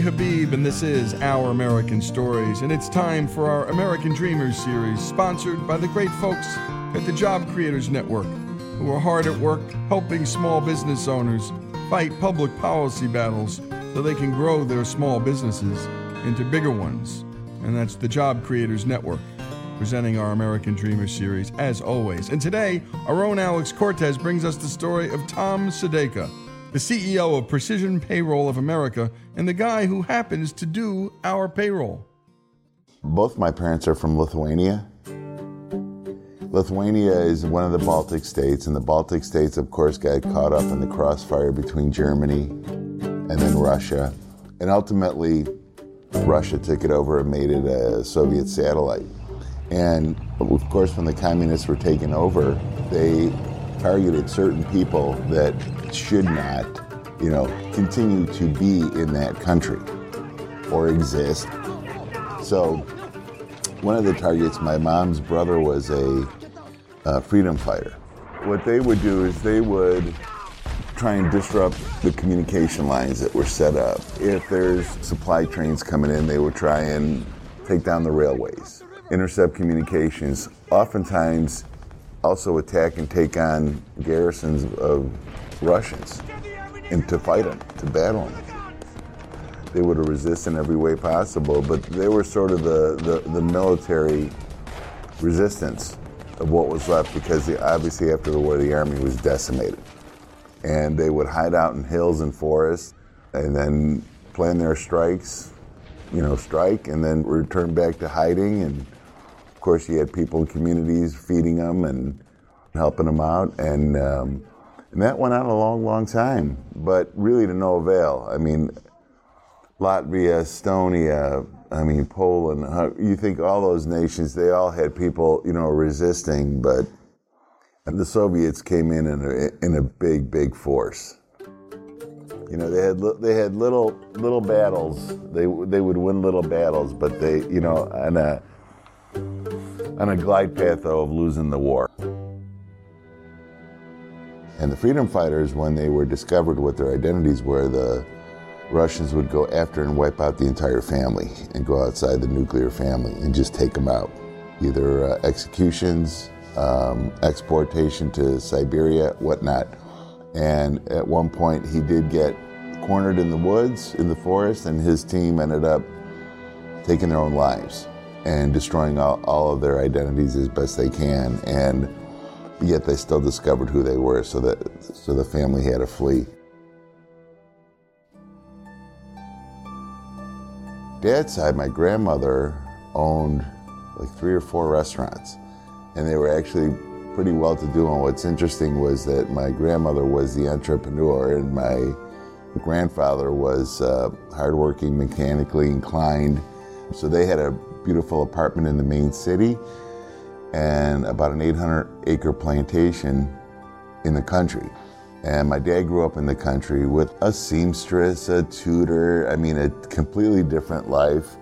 Habeeb, and this is Our American Stories. And it's time for our American Dreamers series, sponsored by the great folks at the Job Creators Network, who are hard at work helping small business owners fight public policy battles so they can grow their small businesses into bigger ones. And that's the Job Creators Network, presenting our American Dreamers series as always. And today, our own Alex Cortez brings us the story of Tom Sadeka the CEO of Precision Payroll of America, and the guy who happens to do our payroll. Both my parents are from Lithuania. Lithuania is one of the Baltic states, and the Baltic states, of course, got caught up in the crossfire between Germany and then Russia. And ultimately, Russia took it over and made it a Soviet satellite. And of course, when the communists were taken over, they targeted certain people that should not, you know, continue to be in that country or exist. So, one of the targets, my mom's brother was a, a freedom fighter. What they would do is they would try and disrupt the communication lines that were set up. If there's supply trains coming in, they would try and take down the railways, intercept communications. Oftentimes, also attack and take on garrisons of Russians and to fight them, to battle them. They would have resist in every way possible, but they were sort of the, the, the military resistance of what was left because the, obviously after the war the army was decimated. And they would hide out in hills and forests and then plan their strikes, you know, strike and then return back to hiding and of course, you had people in communities feeding them and helping them out, and um, and that went on a long, long time, but really to no avail. I mean, Latvia, Estonia, I mean, Poland, you think all those nations, they all had people, you know, resisting, but the Soviets came in in a, in a big, big force. You know, they had they had little little battles. They they would win little battles, but they, you know, on a on a glide path, though, of losing the war. And the freedom fighters, when they were discovered what their identities were, the Russians would go after and wipe out the entire family and go outside the nuclear family and just take them out. Either uh, executions, um, exportation to Siberia, whatnot. And at one point, he did get cornered in the woods, in the forest, and his team ended up taking their own lives and destroying all, all of their identities as best they can. And yet they still discovered who they were, so that so the family had to flee. Dad's side, my grandmother owned like three or four restaurants, and they were actually pretty well to do. And what's interesting was that my grandmother was the entrepreneur, and my grandfather was uh, hardworking, mechanically inclined. So they had a beautiful apartment in the main city and about an 800 acre plantation in the country. And my dad grew up in the country with a seamstress, a tutor, I mean, a completely different life.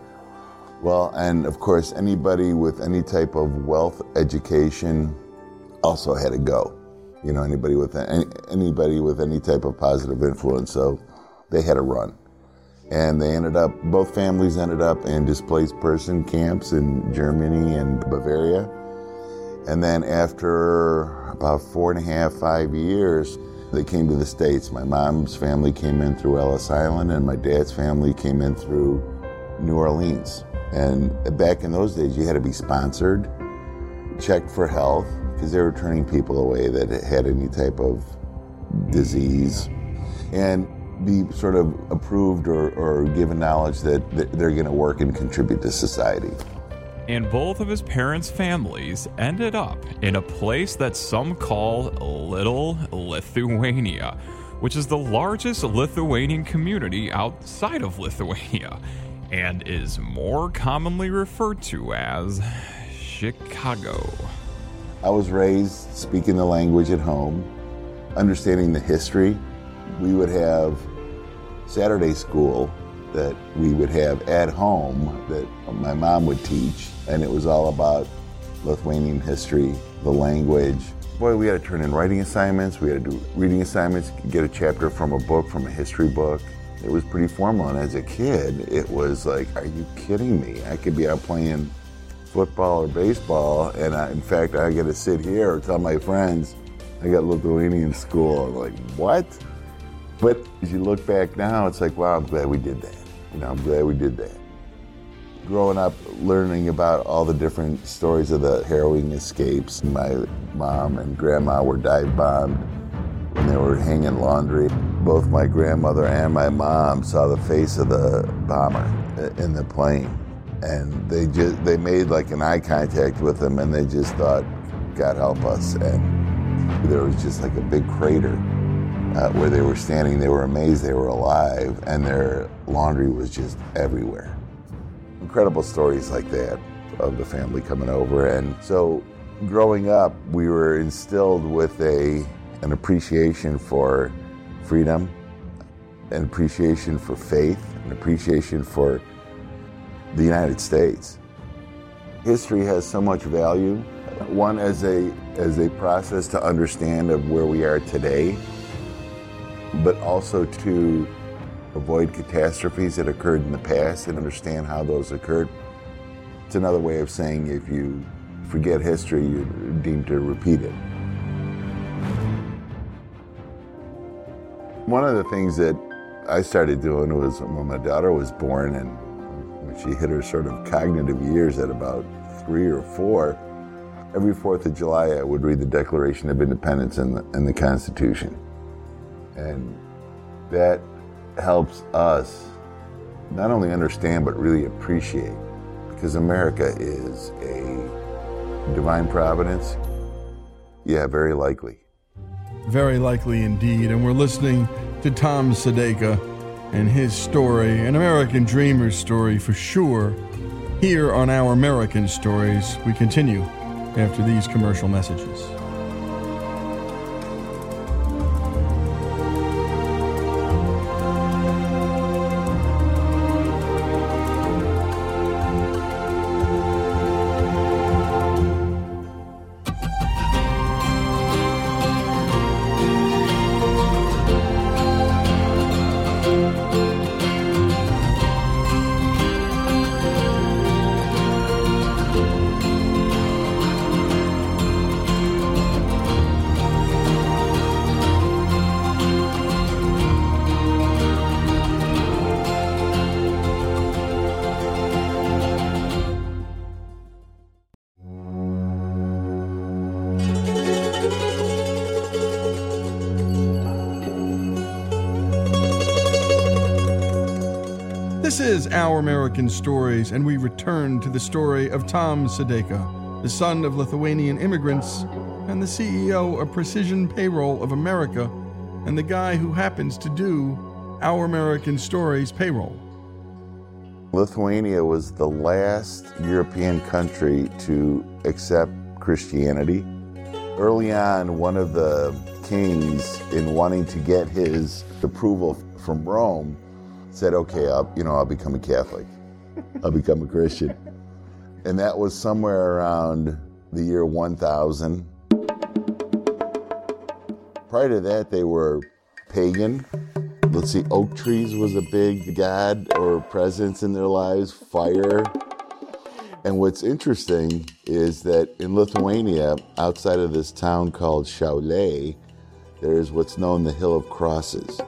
Well, and of course, anybody with any type of wealth education also had to go. You know, anybody with any, anybody with any type of positive influence, so they had to run and they ended up both families ended up in displaced person camps in Germany and Bavaria. And then after about four and a half, five years, they came to the States. My mom's family came in through Ellis Island, and my dad's family came in through New Orleans. And back in those days, you had to be sponsored, checked for health, because they were turning people away that had any type of disease. And be sort of approved or, or given knowledge that they're going to work and contribute to society. And both of his parents' families ended up in a place that some call Little Lithuania, which is the largest Lithuanian community outside of Lithuania and is more commonly referred to as Chicago. I was raised speaking the language at home, understanding the history we would have Saturday school that we would have at home that my mom would teach, and it was all about Lithuanian history, the language. Boy, we had to turn in writing assignments, we had to do reading assignments, get a chapter from a book, from a history book. it was pretty formal. And as a kid, it was like, are you kidding me? I could be out playing football or baseball, and I, in fact, I get to sit here or tell my friends I got Lithuanian school. I'm like, what? But as you look back now, it's like, wow, I'm glad we did that. You know, I'm glad we did that. Growing up, learning about all the different stories of the harrowing escapes. My mom and grandma were dive bombed when they were hanging laundry. Both my grandmother and my mom saw the face of the bomber in the plane, and they just they made like an eye contact with him, and they just thought, "God help us." And there was just like a big crater uh, where they were standing. They were amazed they were alive, and their laundry was just everywhere. Incredible stories like that of the family coming over, and so growing up, we were instilled with a an appreciation for freedom, an appreciation for faith, an appreciation for the United States. History has so much value. One as a as a process to understand of where we are today, but also to avoid catastrophes that occurred in the past and understand how those occurred. It's another way of saying if you forget history, you're deemed to repeat it. One of the things that I started doing was when my daughter was born and she hit her sort of cognitive years at about three or four, every 4th of July I would read the Declaration of Independence and the, and the Constitution. And that helps us not only understand but really appreciate because America is a divine providence. Yeah, very likely. Very likely indeed. And we're listening to Tom Sadeka and his story, an American dreamer's story for sure. Here on Our American Stories, we continue after these commercial messages. American Stories, and we return to the story of Tom Sadeka, the son of Lithuanian immigrants and the CEO of Precision Payroll of America, and the guy who happens to do Our American Stories payroll. Lithuania was the last European country to accept Christianity. Early on, one of the kings, in wanting to get his approval from Rome, said, "Okay, I'll, you know, I'll become a Catholic. I'll become a Christian." And that was somewhere around the year 1000. Prior to that, they were pagan. Let's see, oak trees was a big god or presence in their lives, fire. And what's interesting is that in Lithuania, outside of this town called Šiauliai, there is what's known the Hill of Crosses.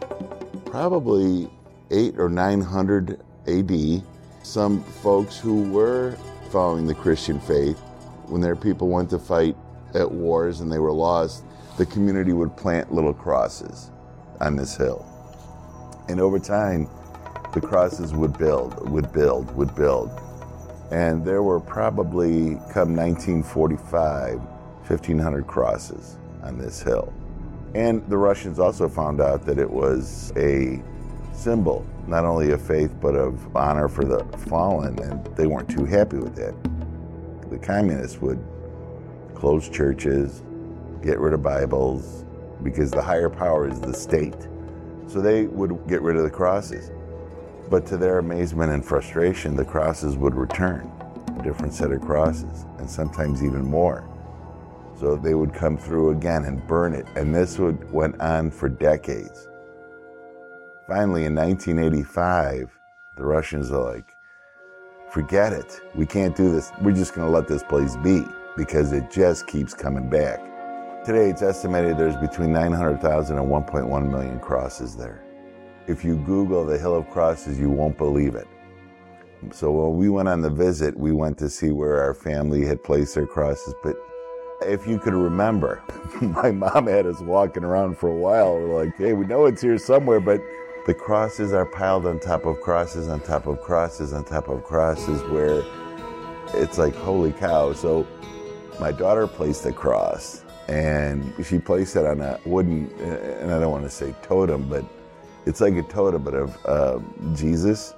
Probably eight or nine hundred AD, some folks who were following the Christian faith, when their people went to fight at wars and they were lost, the community would plant little crosses on this hill. And over time, the crosses would build, would build, would build. And there were probably, come 1945, 1,500 crosses on this hill. And the Russians also found out that it was a symbol, not only of faith, but of honor for the fallen, and they weren't too happy with that. The communists would close churches, get rid of Bibles, because the higher power is the state. So they would get rid of the crosses. But to their amazement and frustration, the crosses would return, a different set of crosses, and sometimes even more. So they would come through again and burn it, and this would went on for decades. Finally, in 1985, the Russians are like, forget it. We can't do this. We're just going to let this place be because it just keeps coming back. Today, it's estimated there's between 900,000 and 1.1 million crosses there. If you Google the Hill of Crosses, you won't believe it. So when we went on the visit, we went to see where our family had placed their crosses. But if you could remember, my mom had us walking around for a while. We're like, hey, we know it's here somewhere, but the crosses are piled on top of crosses on top of crosses on top of crosses where it's like, holy cow. So my daughter placed a cross and she placed it on a wooden, and I don't want to say totem, but it's like a totem, but of uh, Jesus.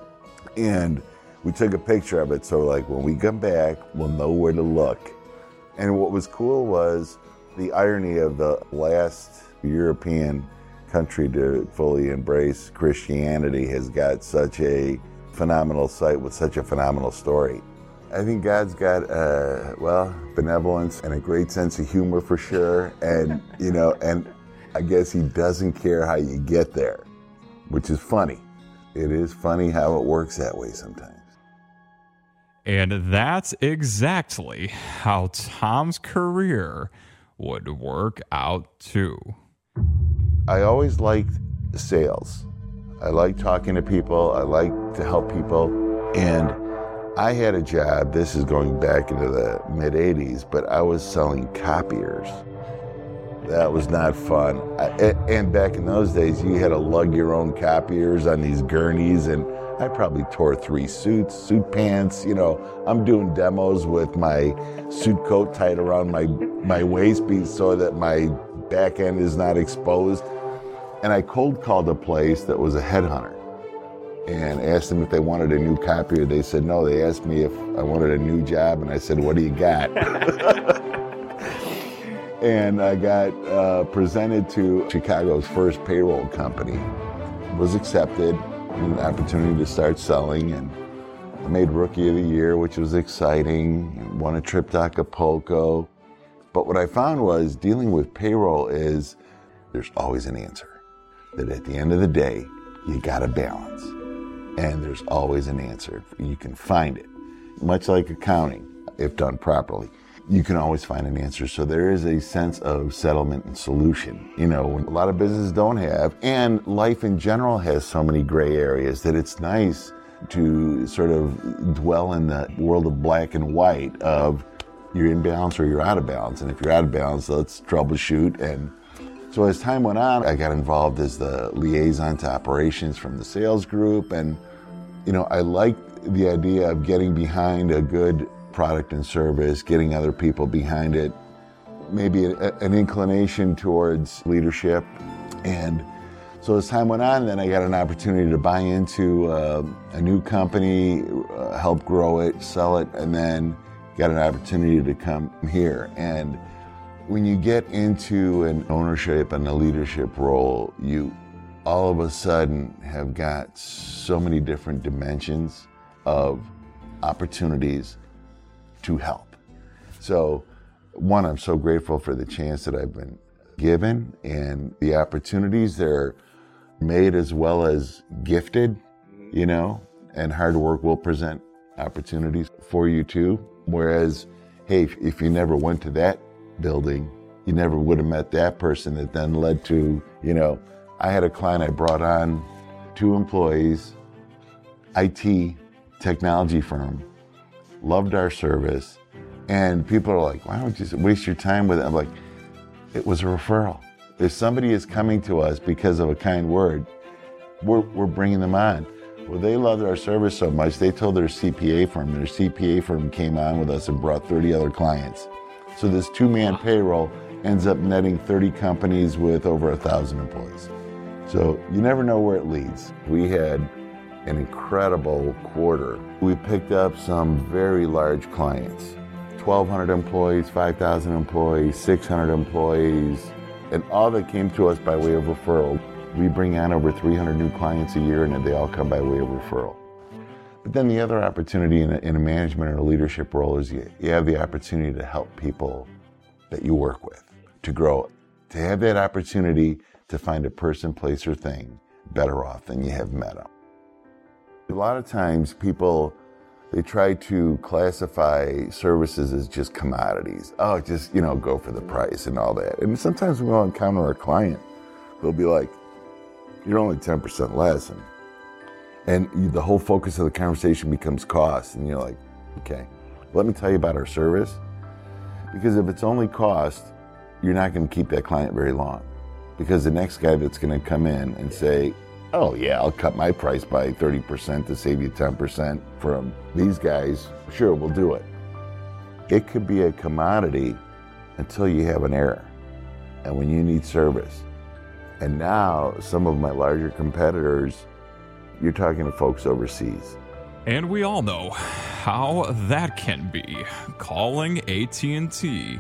And we took a picture of it. So, like, when we come back, we'll know where to look. And what was cool was the irony of the last European country to fully embrace Christianity has got such a phenomenal site with such a phenomenal story. I think God's got, uh, well, benevolence and a great sense of humor for sure. And, you know, and I guess He doesn't care how you get there, which is funny. It is funny how it works that way sometimes. And that's exactly how Tom's career would work out too. I always liked sales. I like talking to people, I like to help people. And I had a job, this is going back into the mid 80s, but I was selling copiers. That was not fun. I, and back in those days, you had to lug your own copiers on these gurneys and I probably tore three suits, suit pants. You know, I'm doing demos with my suit coat tied around my, my waist so that my back end is not exposed. And I cold called a place that was a headhunter and asked them if they wanted a new copier. They said no. They asked me if I wanted a new job, and I said, What do you got? and I got uh, presented to Chicago's first payroll company, was accepted an opportunity to start selling and I made Rookie of the Year, which was exciting, won a trip to Acapulco. But what I found was dealing with payroll is there's always an answer. That at the end of the day, you got to balance. And there's always an answer. You can find it. Much like accounting, if done properly you can always find an answer. So there is a sense of settlement and solution, you know, a lot of businesses don't have. And life in general has so many gray areas that it's nice to sort of dwell in the world of black and white of you're in balance or you're out of balance. And if you're out of balance, let's troubleshoot. And so as time went on, I got involved as the liaison to operations from the sales group. And, you know, I liked the idea of getting behind a good product and service, getting other people behind it, maybe a, an inclination towards leadership. And so as time went on, then I got an opportunity to buy into uh, a new company, uh, help grow it, sell it, and then got an opportunity to come here. And when you get into an ownership and a leadership role, you all of a sudden have got so many different dimensions of opportunities to help. So, one, I'm so grateful for the chance that I've been given and the opportunities. They're made as well as gifted, you know, and hard work will present opportunities for you too. Whereas, hey, if, you never went to that building, you never would have met that person that then led to, you know, I had a client I brought on two employees, IT technology firm, loved our service. And people are like, why don't you waste your time with it? I'm like, it was a referral. If somebody is coming to us because of a kind word, we're, we're bringing them on. Well, they loved our service so much, they told their CPA firm. Their CPA firm came on with us and brought 30 other clients. So this two man payroll ends up netting 30 companies with over a thousand employees. So you never know where it leads. We had an incredible quarter. We picked up some very large clients 1,200 employees, 5,000 employees, 600 employees, and all that came to us by way of referral. We bring on over 300 new clients a year, and they all come by way of referral. But then the other opportunity in a, in a management or a leadership role is you, you have the opportunity to help people that you work with to grow, to have that opportunity to find a person, place, or thing better off than you have met them. A lot of times people they try to classify services as just commodities. Oh, just, you know, go for the price and all that. And sometimes when we encounter a client, they'll be like, you're only 10% less. And, and the whole focus of the conversation becomes cost. And you're like, okay, let me tell you about our service. Because if it's only cost, you're not going to keep that client very long. Because the next guy that's going to come in and say, oh, yeah, I'll cut my price by 30% to save you 10% from these guys, sure, we'll do it. It could be a commodity until you have an error and when you need service. And now, some of my larger competitors, you're talking to folks overseas. And we all know how that can be calling AT&T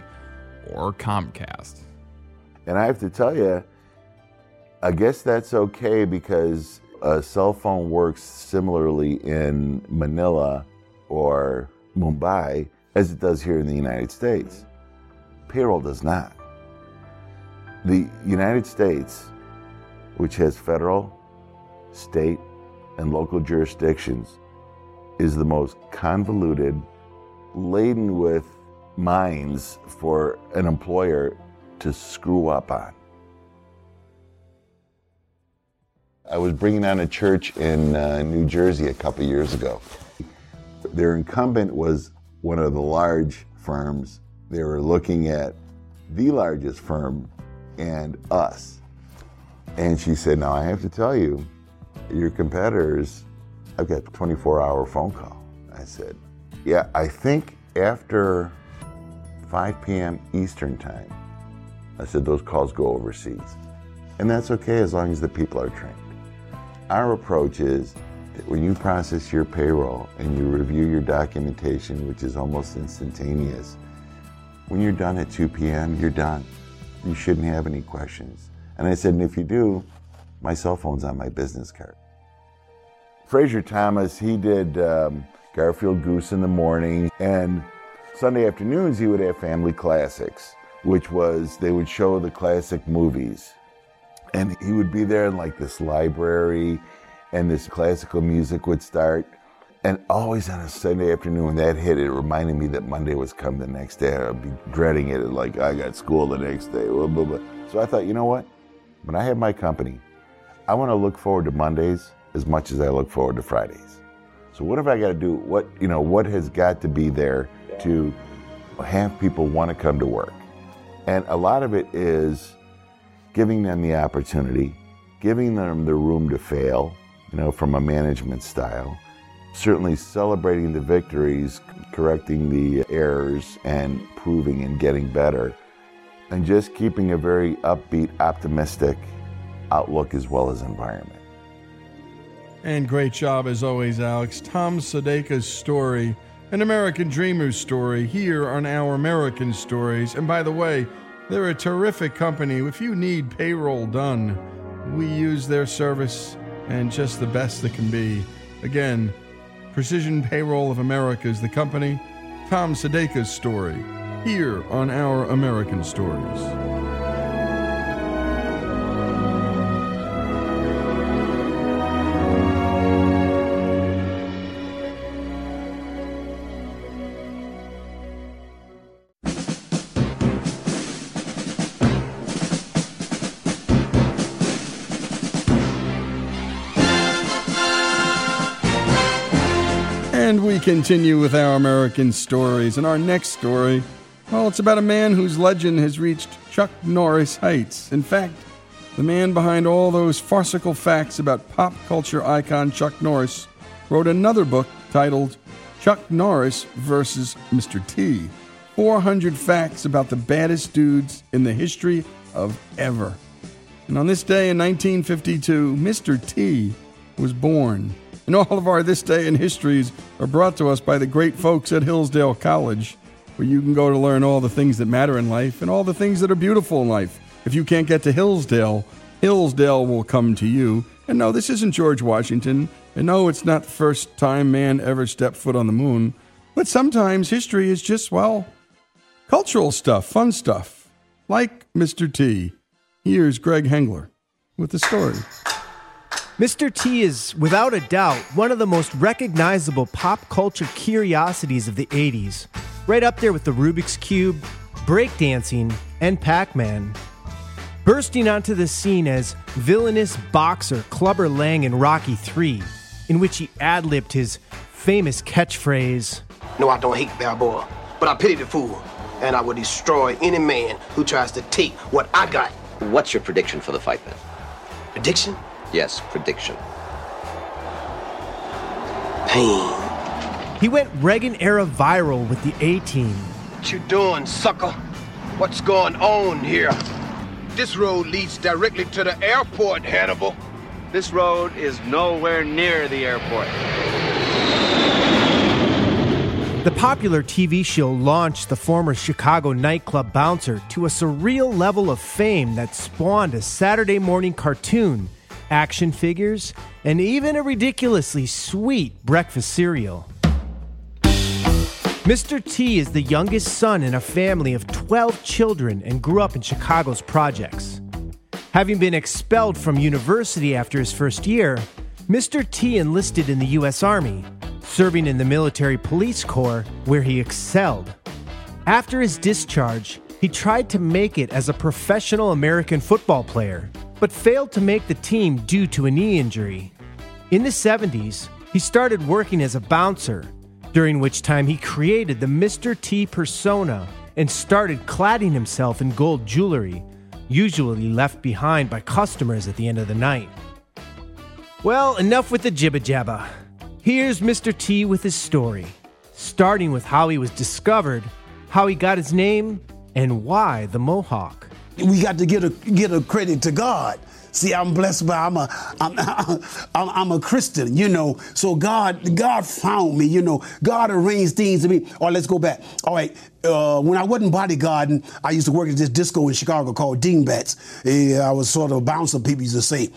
or Comcast. And I have to tell you, I guess that's okay because a cell phone works similarly in Manila or Mumbai as it does here in the United States. Payroll does not. The United States, which has federal, state, and local jurisdictions, is the most convoluted, laden with mines for an employer to screw up on. I was bringing on a church in uh, New Jersey a couple years ago. Their incumbent was one of the large firms. They were looking at the largest firm and us. And she said, Now I have to tell you, your competitors, I've got a 24 hour phone call. I said, Yeah, I think after 5 p.m. Eastern Time, I said, those calls go overseas. And that's okay as long as the people are trained. Our approach is that when you process your payroll and you review your documentation, which is almost instantaneous, when you're done at 2 p.m., you're done. You shouldn't have any questions. And I said, and if you do, my cell phone's on my business card. Frazier Thomas, he did um, Garfield Goose in the morning, and Sunday afternoons he would have Family Classics, which was they would show the classic movies and he would be there in like this library, and this classical music would start. And always on a Sunday afternoon when that hit, it reminded me that Monday was coming the next day. I'd be dreading it, like I got school the next day. Blah, blah, blah. So I thought, you know what? When I have my company, I want to look forward to Mondays as much as I look forward to Fridays. So what have I got to do? What you know? What has got to be there to have people want to come to work? And a lot of it is giving them the opportunity, giving them the room to fail, you know, from a management style. Certainly celebrating the victories, correcting the errors, and proving and getting better. And just keeping a very upbeat, optimistic outlook as well as environment. And great job as always, Alex. Tom Sadeka's story, an American dreamer's story, here on Our American Stories. And by the way, they're a terrific company. If you need payroll done, we use their service and just the best that can be. Again, Precision Payroll of America is the company. Tom Sadeka's story here on Our American Stories. And we continue with our American stories. And our next story, well, it's about a man whose legend has reached Chuck Norris heights. In fact, the man behind all those farcical facts about pop culture icon Chuck Norris wrote another book titled Chuck Norris versus Mr. T 400 Facts About the Baddest Dudes in the History of Ever. And on this day in 1952, Mr. T was born. And all of our This Day in Histories are brought to us by the great folks at Hillsdale College, where you can go to learn all the things that matter in life and all the things that are beautiful in life. If you can't get to Hillsdale, Hillsdale will come to you. And no, this isn't George Washington. And no, it's not the first time man ever stepped foot on the moon. But sometimes history is just, well, cultural stuff, fun stuff, like Mr. T. Here's Greg Hengler with the story. Mr. T is, without a doubt, one of the most recognizable pop culture curiosities of the 80s, right up there with the Rubik's Cube, breakdancing, and Pac Man. Bursting onto the scene as villainous boxer Clubber Lang in Rocky III, in which he ad libbed his famous catchphrase No, I don't hate Balboa, but I pity the fool, and I will destroy any man who tries to take what I got. What's your prediction for the fight then? Prediction? Yes, prediction. Pain. He went Reagan era viral with the A Team. What you doing, sucker? What's going on here? This road leads directly to the airport, Hannibal. This road is nowhere near the airport. The popular TV show launched the former Chicago nightclub bouncer to a surreal level of fame that spawned a Saturday morning cartoon action figures, and even a ridiculously sweet breakfast cereal. Mr. T is the youngest son in a family of 12 children and grew up in Chicago's projects. Having been expelled from university after his first year, Mr. T enlisted in the U.S. Army, serving in the Military Police Corps, where he excelled. After his discharge, he tried to make it as a professional American football player but failed to make the team due to a knee injury. In the 70s, he started working as a bouncer, during which time he created the Mr. T persona and started cladding himself in gold jewelry, usually left behind by customers at the end of the night. Well, enough with the jibba jabba. Here's Mr. T with his story, starting with how he was discovered, how he got his name, and why the Mohawk we got to get a get a credit to God. See, I'm blessed by I'm a I'm, I'm, I'm, a Christian, you know. So God God found me, you know. God arranged things to me. All right, let's go back. All right, uh, when I wasn't bodyguarding, I used to work at this disco in Chicago called Dingbats. I was sort of a bouncer, people used to say.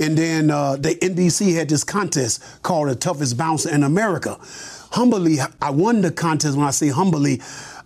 And then uh, the NBC had this contest called the toughest bouncer in America. Humbly, I won the contest. When I say humbly,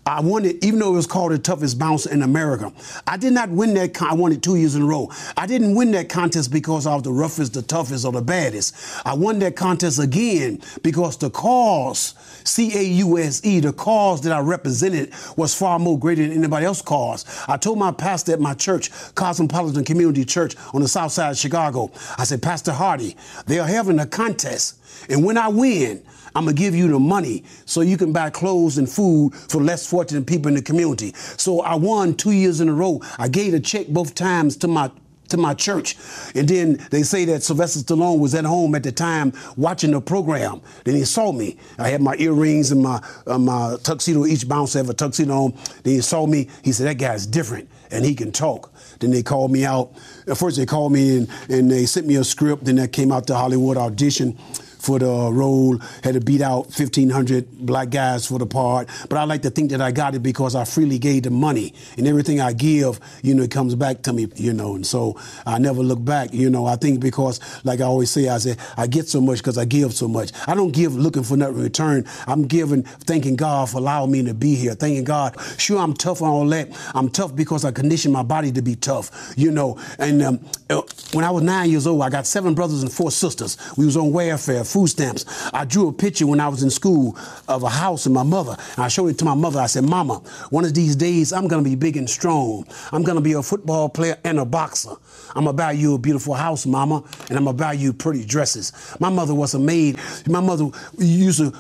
I won it, even though it was called the toughest bouncer in America. I did not win that. Con- I won it two years in a row. I didn't win that contest because I was the roughest, the toughest, or the baddest. I won that contest again because the cause, C A U S E, the cause that I represented was far more greater than anybody else's cause. I told my pastor at my church, Cosmopolitan Community Church on the south side of Chicago, I said, Pastor Hardy, they are having a contest. And when I win, I'm gonna give you the money so you can buy clothes and food for less fortunate people in the community. So I won two years in a row. I gave a check both times to my to my church. And then they say that Sylvester Stallone was at home at the time watching the program. Then he saw me. I had my earrings and my uh, my tuxedo. Each bouncer have a tuxedo on. Then he saw me. He said, that guy's different and he can talk. Then they called me out. At first they called me and, and they sent me a script. Then I came out to Hollywood audition for the role, had to beat out 1,500 black guys for the part. But I like to think that I got it because I freely gave the money. And everything I give, you know, it comes back to me, you know. And so I never look back, you know. I think because, like I always say, I say, I get so much because I give so much. I don't give looking for nothing in return. I'm giving, thanking God for allowing me to be here. Thanking God. Sure, I'm tough on all that. I'm tough because I conditioned my body to be tough, you know. And um, uh, when I was nine years old, I got seven brothers and four sisters. We was on welfare food stamps. I drew a picture when I was in school of a house and my mother. I showed it to my mother. I said, Mama, one of these days I'm going to be big and strong. I'm going to be a football player and a boxer. I'm going to buy you a beautiful house, Mama, and I'm going to buy you pretty dresses. My mother was a maid. My mother used to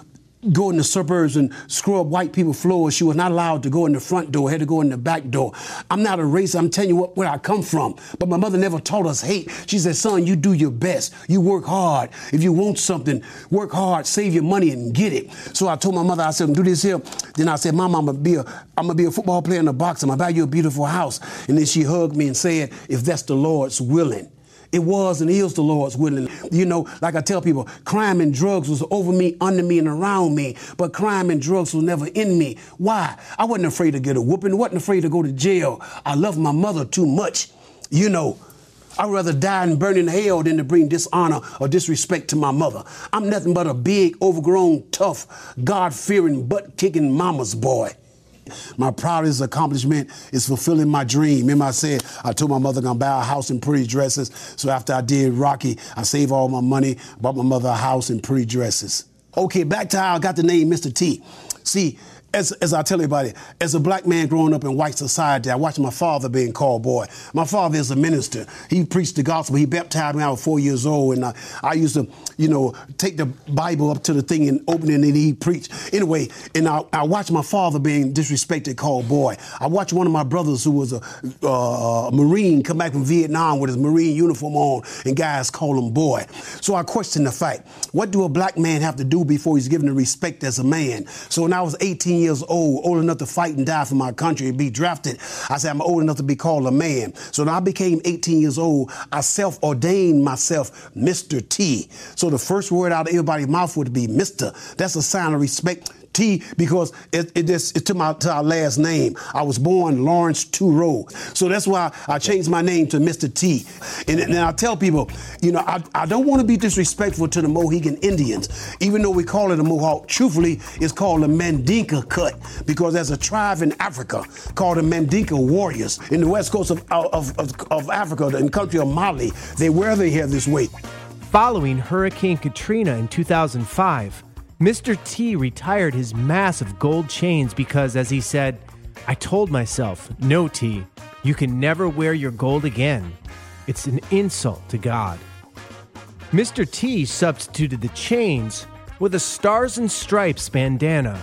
go in the suburbs and scrub white people floors. She was not allowed to go in the front door, had to go in the back door. I'm not a racist. I'm telling you what, where I come from. But my mother never taught us hate. She said, son, you do your best. You work hard. If you want something, work hard, save your money and get it. So I told my mother, I said, do this here. Then I said, Mama, I'm gonna be a I'm gonna be a football player in the box. I'm gonna buy you a beautiful house. And then she hugged me and said, if that's the Lord's willing. It was and is the Lord's willing. You know, like I tell people, crime and drugs was over me, under me, and around me, but crime and drugs was never in me. Why? I wasn't afraid to get a whooping, wasn't afraid to go to jail. I loved my mother too much. You know, I'd rather die and burn in hell than to bring dishonor or disrespect to my mother. I'm nothing but a big, overgrown, tough, God fearing, butt kicking mama's boy. My proudest accomplishment is fulfilling my dream. Remember, I said I told my mother I'm gonna buy a house in pretty dresses. So after I did Rocky, I saved all my money, bought my mother a house in pretty dresses. Okay, back to how I got the name Mr. T. See, as, as I tell everybody, as a black man growing up in white society, I watched my father being called boy. My father is a minister. He preached the gospel. He baptized me I was four years old, and I, I used to, you know, take the Bible up to the thing and open it, and he preached. Anyway, and I, I watched my father being disrespected, called boy. I watched one of my brothers who was a, uh, Marine come back from Vietnam with his Marine uniform on, and guys call him boy. So I questioned the fact: What do a black man have to do before he's given the respect as a man? So when I was 18 years old, old enough to fight and die for my country and be drafted, I said, I'm old enough to be called a man. So when I became 18 years old, I self ordained myself Mr. T. So the first word out of everybody's mouth would be Mr. That's a sign of respect T because it, it just it to my to our last name. I was born Laurence Tureaud, so that's why I changed my name to Mr. T. And, and I tell people, you know, I, I don't want to be disrespectful to the Mohegan Indians, even though we call it a Mohawk. Truthfully, it's called a Mandinka cut because there's a tribe in Africa called the Mandinka warriors in the west coast of of, of, of Africa, in the country of Mali. They wear their hair this way. Following Hurricane Katrina in 2005. Mr. T retired his massive gold chains because, as he said, I told myself, no, T, you can never wear your gold again. It's an insult to God. Mr. T substituted the chains with a stars and stripes bandana.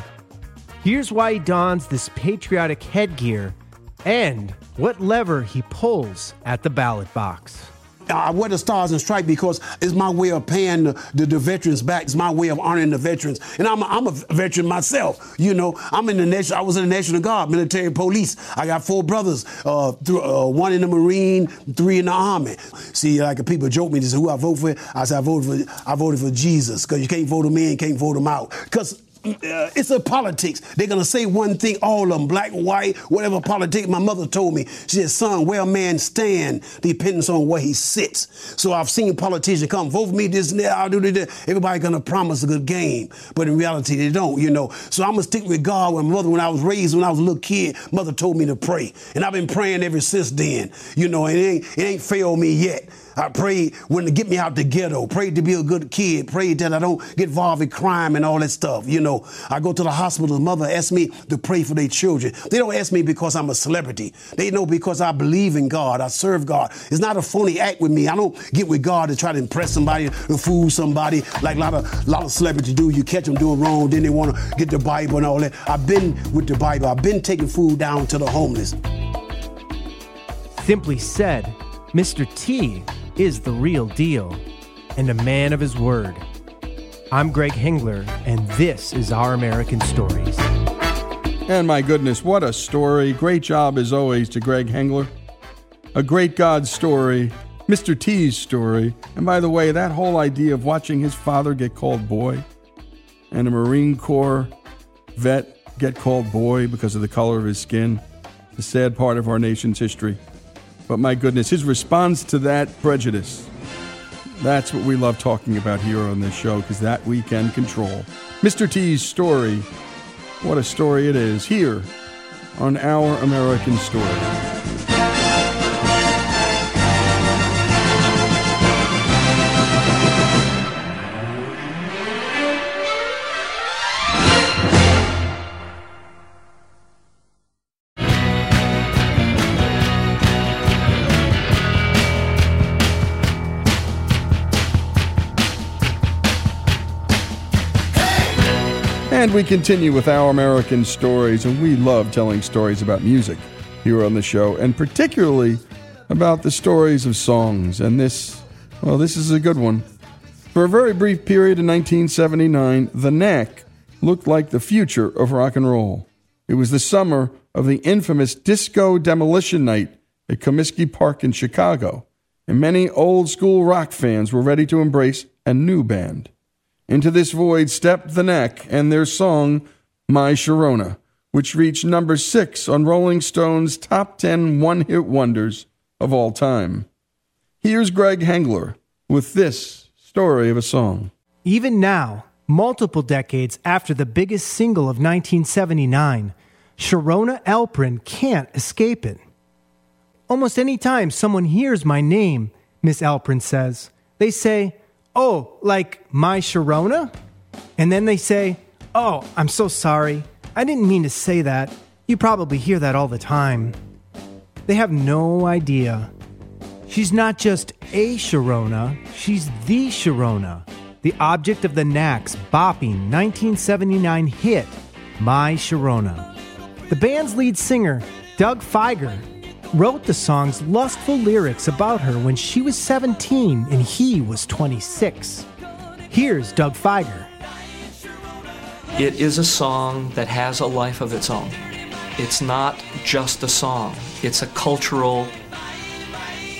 Here's why he dons this patriotic headgear and what lever he pulls at the ballot box. I wear the stars and stripes because it's my way of paying the, the, the, veterans back. It's my way of honoring the veterans. And I'm a, I'm a veteran myself. You know, I'm in the nation. I was in the National Guard, military police. I got four brothers, uh, through, uh, one in the Marine, three in the Army. See, like people joke me, they say, who I vote for? I said, I voted for, I voted for Jesus because you can't vote him in, can't vote him out. Because uh, it's a politics. They're gonna say one thing, all of them, black, white, whatever politics. My mother told me, she said, "Son, where a man stand depends on where he sits." So I've seen politicians come, vote for me, this and that, I'll do this. Everybody gonna promise a good game, but in reality they don't, you know. So I'm gonna stick with God. When mother, when I was raised, when I was a little kid, mother told me to pray, and I've been praying ever since then. You know, it ain't it ain't failed me yet. I prayed when to get me out the ghetto. Prayed to be a good kid. Prayed that I don't get involved in crime and all that stuff. You know, I go to the hospital. The mother asks me to pray for their children. They don't ask me because I'm a celebrity. They know because I believe in God. I serve God. It's not a phony act with me. I don't get with God to try to impress somebody or fool somebody like a lot of lot of celebrities do. You catch them doing wrong, then they want to get the Bible and all that. I've been with the Bible. I've been taking food down to the homeless. Simply said, Mr. T is the real deal and a man of his word. I'm Greg Hengler, and this is Our American Stories. And my goodness, what a story. Great job, as always, to Greg Hengler. A great God story, Mr. T's story. And by the way, that whole idea of watching his father get called boy and a Marine Corps vet get called boy because of the color of his skin, the sad part of our nation's history. But my goodness, his response to that prejudice. That's what we love talking about here on this show because that we can control. Mr. T's story. What a story it is here on Our American Story. And we continue with our American stories, and we love telling stories about music here on the show, and particularly about the stories of songs. And this, well, this is a good one. For a very brief period in 1979, The Knack looked like the future of rock and roll. It was the summer of the infamous Disco Demolition Night at Comiskey Park in Chicago, and many old school rock fans were ready to embrace a new band. Into this void stepped the Knack and their song, My Sharona, which reached number six on Rolling Stone's top 10 one hit wonders of all time. Here's Greg Hengler with this story of a song. Even now, multiple decades after the biggest single of 1979, Sharona Alperin can't escape it. Almost any time someone hears my name, Miss Alperin says, they say, Oh, like my Sharona? And then they say, Oh, I'm so sorry. I didn't mean to say that. You probably hear that all the time. They have no idea. She's not just a Sharona, she's the Sharona, the object of the Knack's bopping 1979 hit, My Sharona. The band's lead singer, Doug Fieger, wrote the song's lustful lyrics about her when she was 17 and he was 26. Here's Doug Fieger. It is a song that has a life of its own. It's not just a song, it's a cultural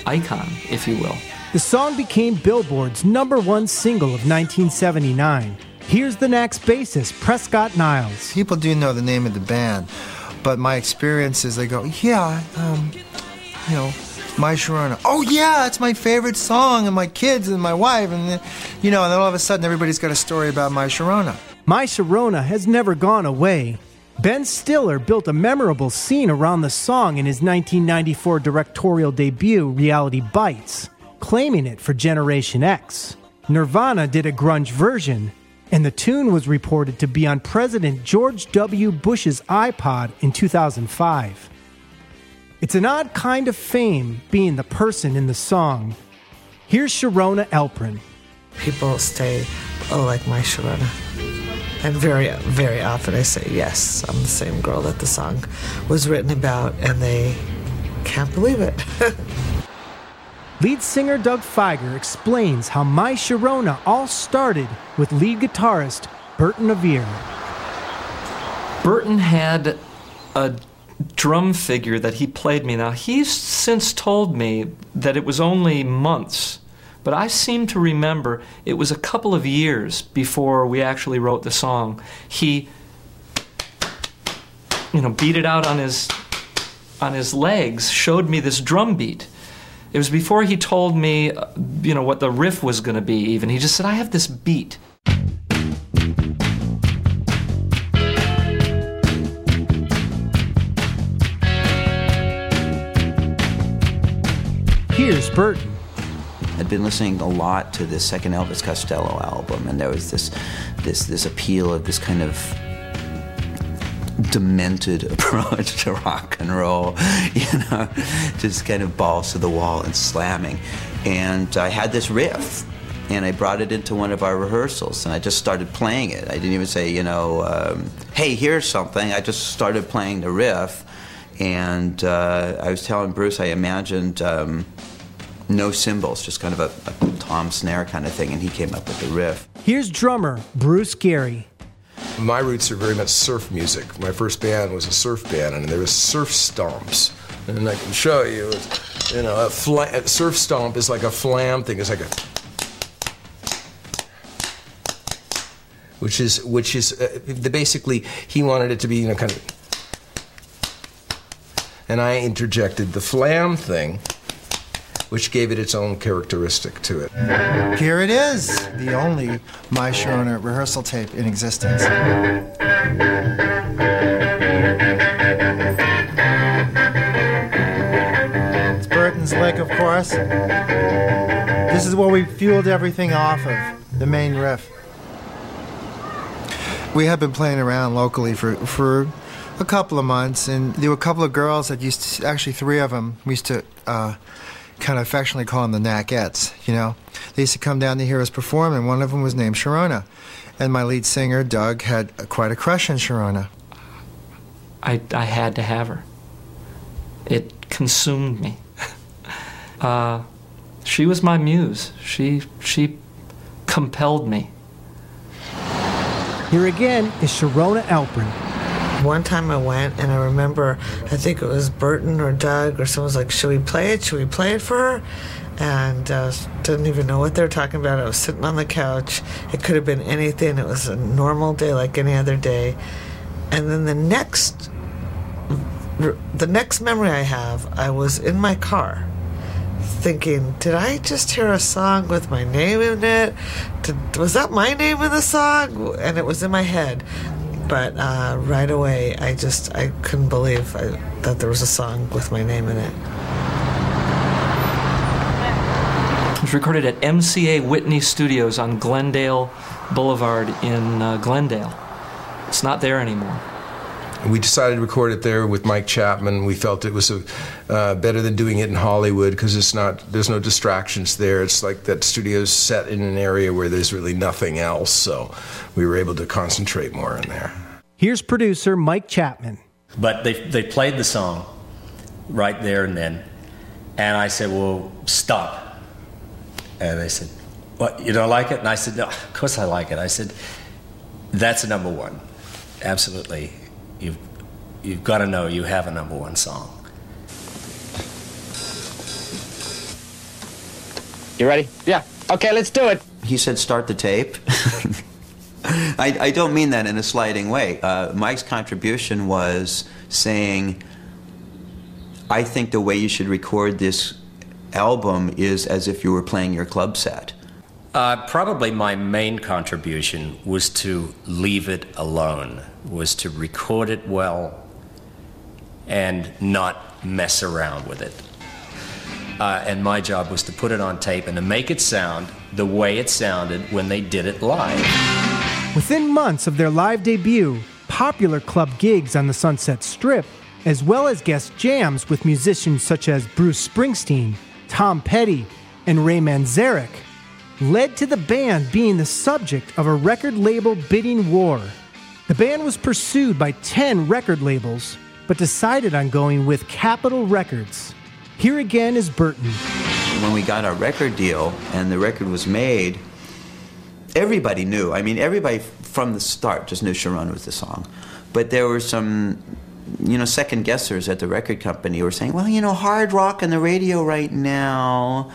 icon, if you will. The song became Billboard's number one single of 1979. Here's the Knack's bassist, Prescott Niles. People do know the name of the band, but my experience is they go, yeah, um, you know, My Sharona. Oh yeah, it's my favorite song, and my kids and my wife, and you know, and then all of a sudden everybody's got a story about My Sharona. My Sharona has never gone away. Ben Stiller built a memorable scene around the song in his 1994 directorial debut, Reality Bites, claiming it for Generation X. Nirvana did a grunge version, and the tune was reported to be on President George W. Bush's iPod in 2005. It's an odd kind of fame being the person in the song. Here's Sharona Alperin. People say, oh, like my Sharona. And very, very often I say, yes, I'm the same girl that the song was written about, and they can't believe it. Lead singer Doug Fieger explains how My Sharona all started with lead guitarist Berton Averre. Berton had a drum figure that he played me. Now, he's since told me that it was only months, but I seem to remember it was a couple of years before we actually wrote the song. He, you know, beat it out on his on his legs, showed me this drum beat. It was before he told me, uh, you know, what the riff was going to be. Even he just said, "I have this beat." Here's Berton. I'd been listening a lot to the second Elvis Costello album, and there was this, this, this appeal of this kind of demented approach to rock and roll, you know, just kind of balls to the wall and slamming. And I had this riff, and I brought it into one of our rehearsals, and I just started playing it. I didn't even say, you know, um, hey, here's something. I just started playing the riff, and uh, I was telling Bruce I imagined. Um, no cymbals, just kind of a, a tom snare kind of thing, and he came up with the riff. Here's drummer Bruce Gary. My roots are very much surf music. My first band was a surf band, and there was surf stomps. And I can show you, you know, a, fla- a surf stomp is like a flam thing. It's like a, which is which is uh, the basically he wanted it to be you know kind of, and I interjected the flam thing which gave it its own characteristic to it. Here it is, the only My Sharona rehearsal tape in existence. It's Berton's lick, of course. This is where we fueled everything off of, the main riff. We had been playing around locally for, for a couple of months, and there were a couple of girls that used to, actually three of them, we used to uh, kind of affectionately call them the Knackettes, you know. They used to come down to hear us perform, and one of them was named Sharona. And my lead singer, Doug, had quite a crush on Sharona. I, I had to have her. It consumed me. uh, she was my muse. She, she compelled me. Here again is Sharona Alperin. One time I went and I remember, I think it was Berton or Doug or someone was like, Should we play it? Should we play it for her? And uh, didn't even know what they were talking about. I was sitting on the couch. It could have been anything. It was a normal day like any other day. And then the next, the next memory I have, I was in my car thinking, did I just hear a song with my name in it? Did, was that my name in the song? And it was in my head. But uh, right away I just I couldn't believe I, that there was a song with my name in it. It was recorded at MCA Whitney Studios on Glendale Boulevard in uh, Glendale. It's not there anymore. We decided to record it there with Mike Chapman. We felt it was a, uh, better than doing it in Hollywood because it's not. There's no distractions there. It's like that studio's set in an area where there's really nothing else. So we were able to concentrate more in there. Here's producer Mike Chapman. But they they played the song right there and then, and I said, "Well, stop." And they said, "What? You don't like it?" And I said, "No, of course I like it." I said, "That's a number one, absolutely. You've you've got to know you have a number one song." You ready? Yeah. Okay, let's do it. He said, start the tape. I, I, don't mean that in a slighting way. Uh, Mike's contribution was saying, I think the way you should record this album is as if you were playing your club set. Uh, probably my main contribution was to leave it alone, was to record it well and not mess around with it. Uh, and my job was to put it on tape and to make it sound the way it sounded when they did it live. Within months of their live debut, popular club gigs on the Sunset Strip, as well as guest jams with musicians such as Bruce Springsteen, Tom Petty, and Ray Manzarek, led to the band being the subject of a record label bidding war. The band was pursued by 10 record labels, but decided on going with Capitol Records. Here again is Berton. When we got our record deal and the record was made, everybody knew. I mean, everybody from the start just knew Sharon was the song. But there were some, you know, second guessers at the record company who were saying, well, you know, hard rock on the radio right now.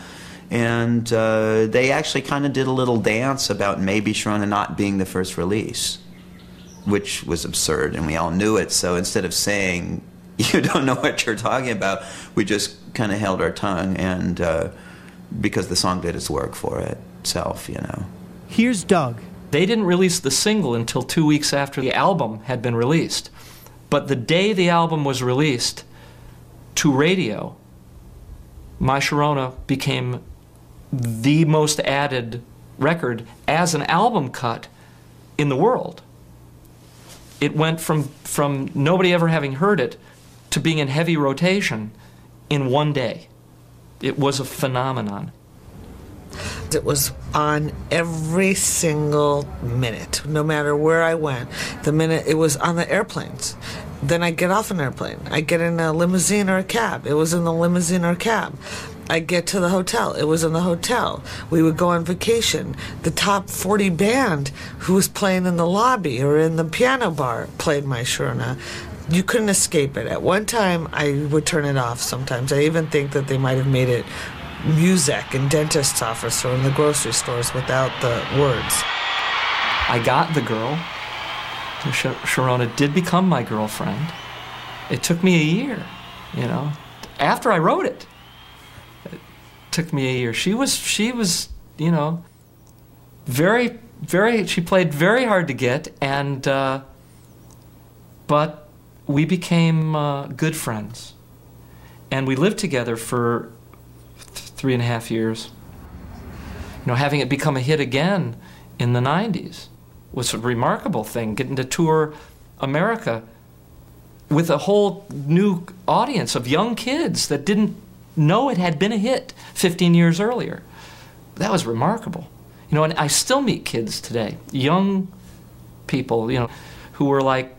And uh, they actually kind of did a little dance about maybe Sharona not being the first release, which was absurd, and we all knew it. So instead of saying, you don't know what you're talking about, we just kind of held our tongue, and uh, because the song did its work for itself, you know. Here's Doug. They didn't release the single until two weeks after the album had been released. But the day the album was released to radio, My Sharona became the most added record as an album cut in the world. It went from, from nobody ever having heard it to being in heavy rotation in one day. It was a phenomenon. It was on every single minute, no matter where I went. The minute it was on the airplanes. Then I get off an airplane. I get in a limousine or a cab. It was in the limousine or cab. I get to the hotel. It was in the hotel. We would go on vacation. The top 40 band who was playing in the lobby or in the piano bar played my Sharona. You couldn't escape it. At one time, I would turn it off sometimes. I even think that they might have made it music in dentist's office or in the grocery stores without the words. I got the girl. Sh- Sharona did become my girlfriend. It took me a year, you know, after I wrote it. It took me a year. She was, she was, you know, very, very. She played very hard to get, and uh, but we became uh, good friends, and we lived together for th- three and a half years. You know, having it become a hit again in the '90s was a remarkable thing. Getting to tour America with a whole new audience of young kids that didn't know it had been a hit 15 years earlier. That was remarkable. You know, and I still meet kids today, young people, you know, who were like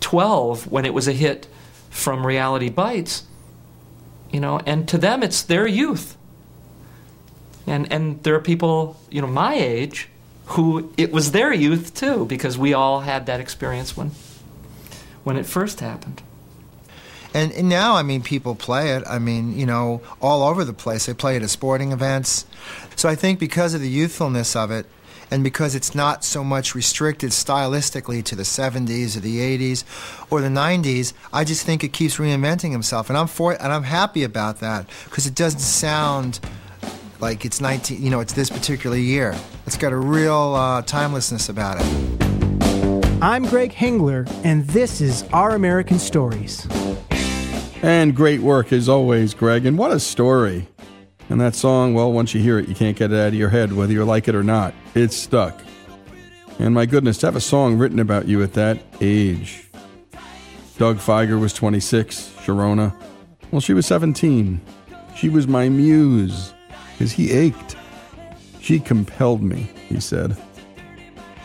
12 when it was a hit from Reality Bites. You know, and to them it's their youth. And and there are people, you know, my age who it was their youth too because we all had that experience when when it first happened. And, and, now, I mean, people play it. I mean, you know, all over the place. They play it at sporting events. So I think because of the youthfulness of it, and because it's not so much restricted stylistically to the 70s or the 80s or the 90s, I just think it keeps reinventing itself, and I'm for it, and I'm happy about that because it doesn't sound like it's 19, you know, it's this particular year. It's got a real uh, timelessness about it. I'm Greg Hengler, and this is Our American Stories. And great work as always, Greg. And what a story. And that song, well, once you hear it, you can't get it out of your head, whether you like it or not. It's stuck. And my goodness, to have a song written about you at that age. Doug Fieger was 26, Sharona. Well, she was 17. She was my muse, because he ached. She compelled me, he said.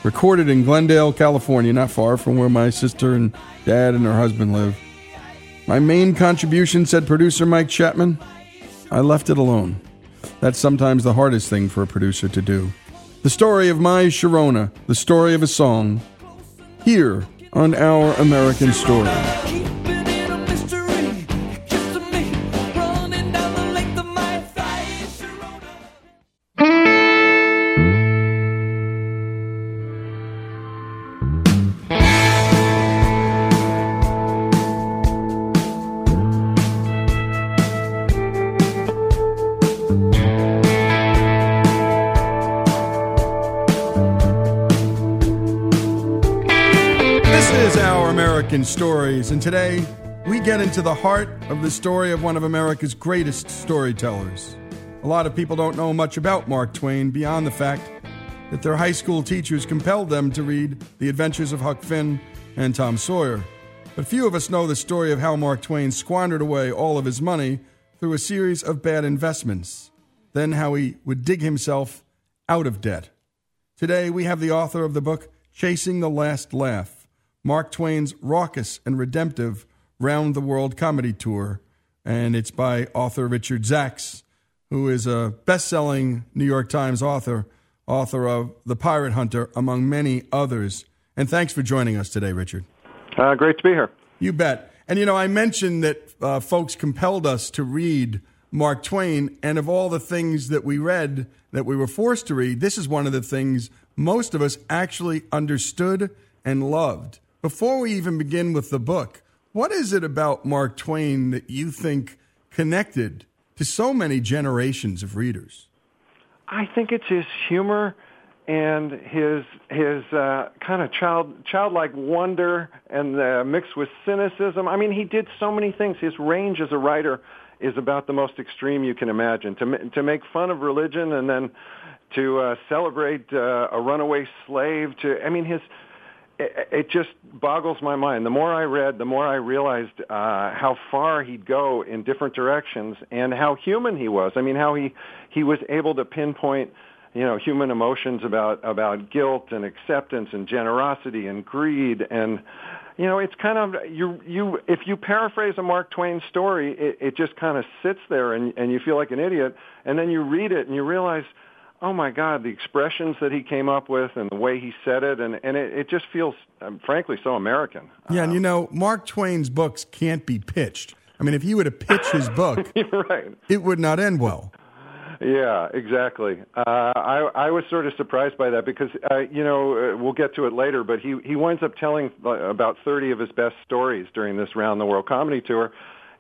Recorded in Glendale, California, not far from where my sister and dad and her husband live. My main contribution, said producer Mike Chapman, I left it alone. That's sometimes the hardest thing for a producer to do. The story of my Sharona, the story of a song, here on Our American Story. American Stories, and today we get into the heart of the story of one of America's greatest storytellers. A lot of people don't know much about Mark Twain beyond the fact that their high school teachers compelled them to read The Adventures of Huck Finn and Tom Sawyer. But few of us know the story of how Mark Twain squandered away all of his money through a series of bad investments, then how he would dig himself out of debt. Today, we have the author of the book Chasing the Last Laugh, Mark Twain's raucous and redemptive round the world comedy tour. And it's by author Richard Zacks, who is a best selling New York Times author, author of The Pirate Hunter, among many others. And thanks for joining us today, Richard. Uh, great to be here. You bet. And you know, I mentioned that uh, folks compelled us to read Mark Twain, and of all the things that we read that we were forced to read, this is one of the things most of us actually understood and loved. Before we even begin with the book, what is it about Mark Twain that you think connected to so many generations of readers? I think it's his humor and his his uh, kind of child childlike wonder and uh, mixed with cynicism. I mean, he did so many things. His range as a writer is about the most extreme you can imagine. To to make fun of religion and then to uh, celebrate uh, a runaway slave. To I mean, his it, it just boggles my mind. The more I read, the more I realized uh, how far he'd go in different directions and how human he was. I mean, how he he was able to pinpoint you know human emotions about about guilt and acceptance and generosity and greed and you know it's kind of you you if you paraphrase a mark twain story it, it just kind of sits there and and you feel like an idiot and then you read it and you realize oh my god the expressions that he came up with and the way he said it and and it, it just feels um, frankly so american Yeah, and you know, Mark Twain's books can't be pitched. I mean, if he were to pitch his book, right it would not end well. Yeah, exactly. Uh, I I was sort of surprised by that because uh, you know uh, we'll get to it later, but he he winds up telling uh, about thirty of his best stories during this round the world comedy tour,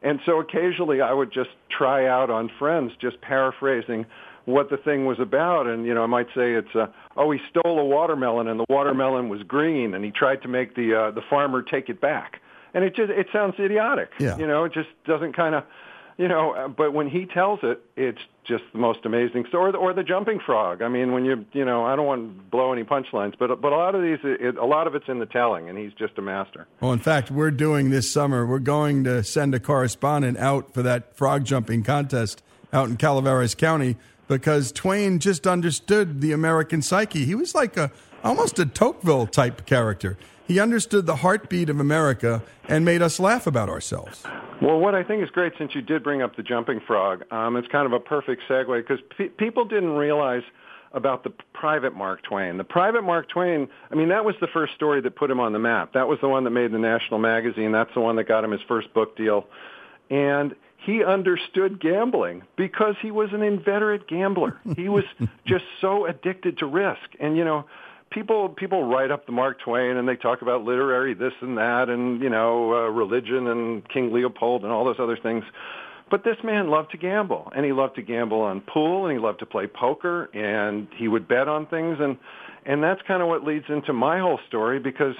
and so occasionally I would just try out on friends, just paraphrasing what the thing was about, and you know I might say it's uh, oh he stole a watermelon and the watermelon was green, and he tried to make the uh, the farmer take it back, and it just it sounds idiotic. Yeah. You know, it just doesn't kind of you know, uh, but when he tells it, it's just the most amazing story. Or the, or the jumping frog. I mean, when you, you know, I don't want to blow any punchlines, but but a lot of these, it, a lot of it's in the telling, and he's just a master. Well, in fact, we're doing this summer, we're going to send a correspondent out for that frog jumping contest out in Calaveras County because Twain just understood the American psyche. He was like a almost a Tocqueville type character. He understood the heartbeat of America and made us laugh about ourselves. Well, what I think is great, since you did bring up the jumping frog, um, it's kind of a perfect segue because pe- people didn't realize about the private Mark Twain. The private Mark Twain, I mean, that was the first story that put him on the map. That was the one that made the national magazine. That's the one that got him his first book deal. And he understood gambling because he was an inveterate gambler. He was just so addicted to risk. And, you know, people people write up the Mark Twain and they talk about literary this and that and you know uh, religion and King Leopold and all those other things. But this man loved to gamble, and he loved to gamble on pool, and he loved to play poker, and he would bet on things, and and that's kind of what leads into my whole story because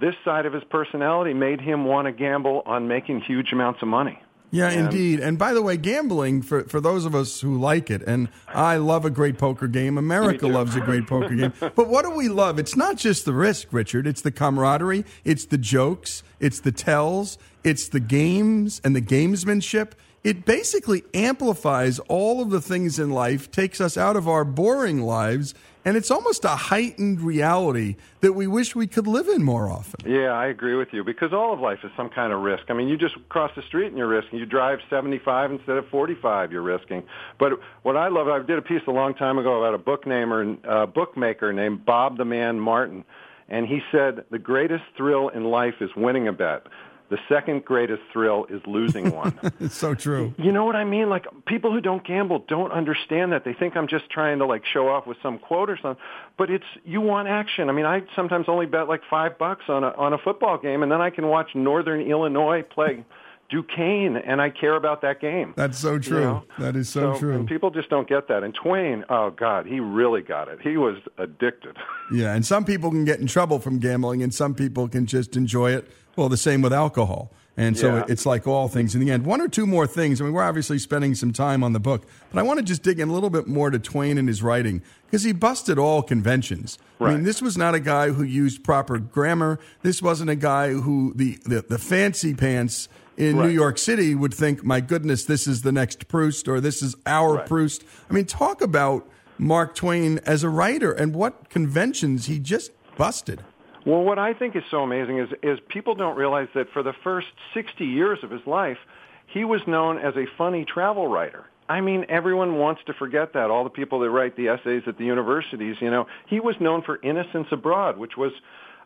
this side of his personality made him want to gamble on making huge amounts of money. Yeah, And- indeed. And by the way, gambling for for those of us who like it, and I love a great poker game. America loves a great poker game. But what do we love? It's not just the risk, Richard. It's the camaraderie. It's the jokes. It's the tells. It's the games and the gamesmanship. It basically amplifies all of the things in life, takes us out of our boring lives, and it's almost a heightened reality that we wish we could live in more often. Yeah, I agree with you because all of life is some kind of risk. I mean, you just cross the street and you're risking. You drive 75 instead of 45, you're risking. But what I love, I did a piece a long time ago about a book namer, uh, bookmaker named Bob the Man Martin, and he said the greatest thrill in life is winning a bet. The second greatest thrill is losing one. It's so true. You know what I mean? Like people who don't gamble don't understand that. They think I'm just trying to like show off with some quote or something. But it's you want action. I mean, I sometimes only bet like five bucks on a on a football game, and then I can watch Northern Illinois play Duquesne, and I care about that game. That's so true. know? That is so, true. And people just don't get that. And Twain, oh God, he really got it. He was addicted. Yeah, and some people can get in trouble from gambling, and some people can just enjoy it. Well, the same with alcohol. And so Yeah. it's like all things in the end. One or two more things. I mean, we're obviously spending some time on the book, but I want to just dig in a little bit more to Twain and his writing because he busted all conventions. I mean, this was not a guy who used proper grammar. This wasn't a guy who the, the, the fancy pants in New York City would think, my goodness, this is the next Proust or this is our Right. Proust. I mean, talk about Mark Twain as a writer and what conventions he just busted. Well, what I think is so amazing is is people don't realize that for the first 60 years of his life, he was known as a funny travel writer. I mean, everyone wants to forget that. All the people that write the essays at the universities, you know, he was known for Innocents Abroad, which was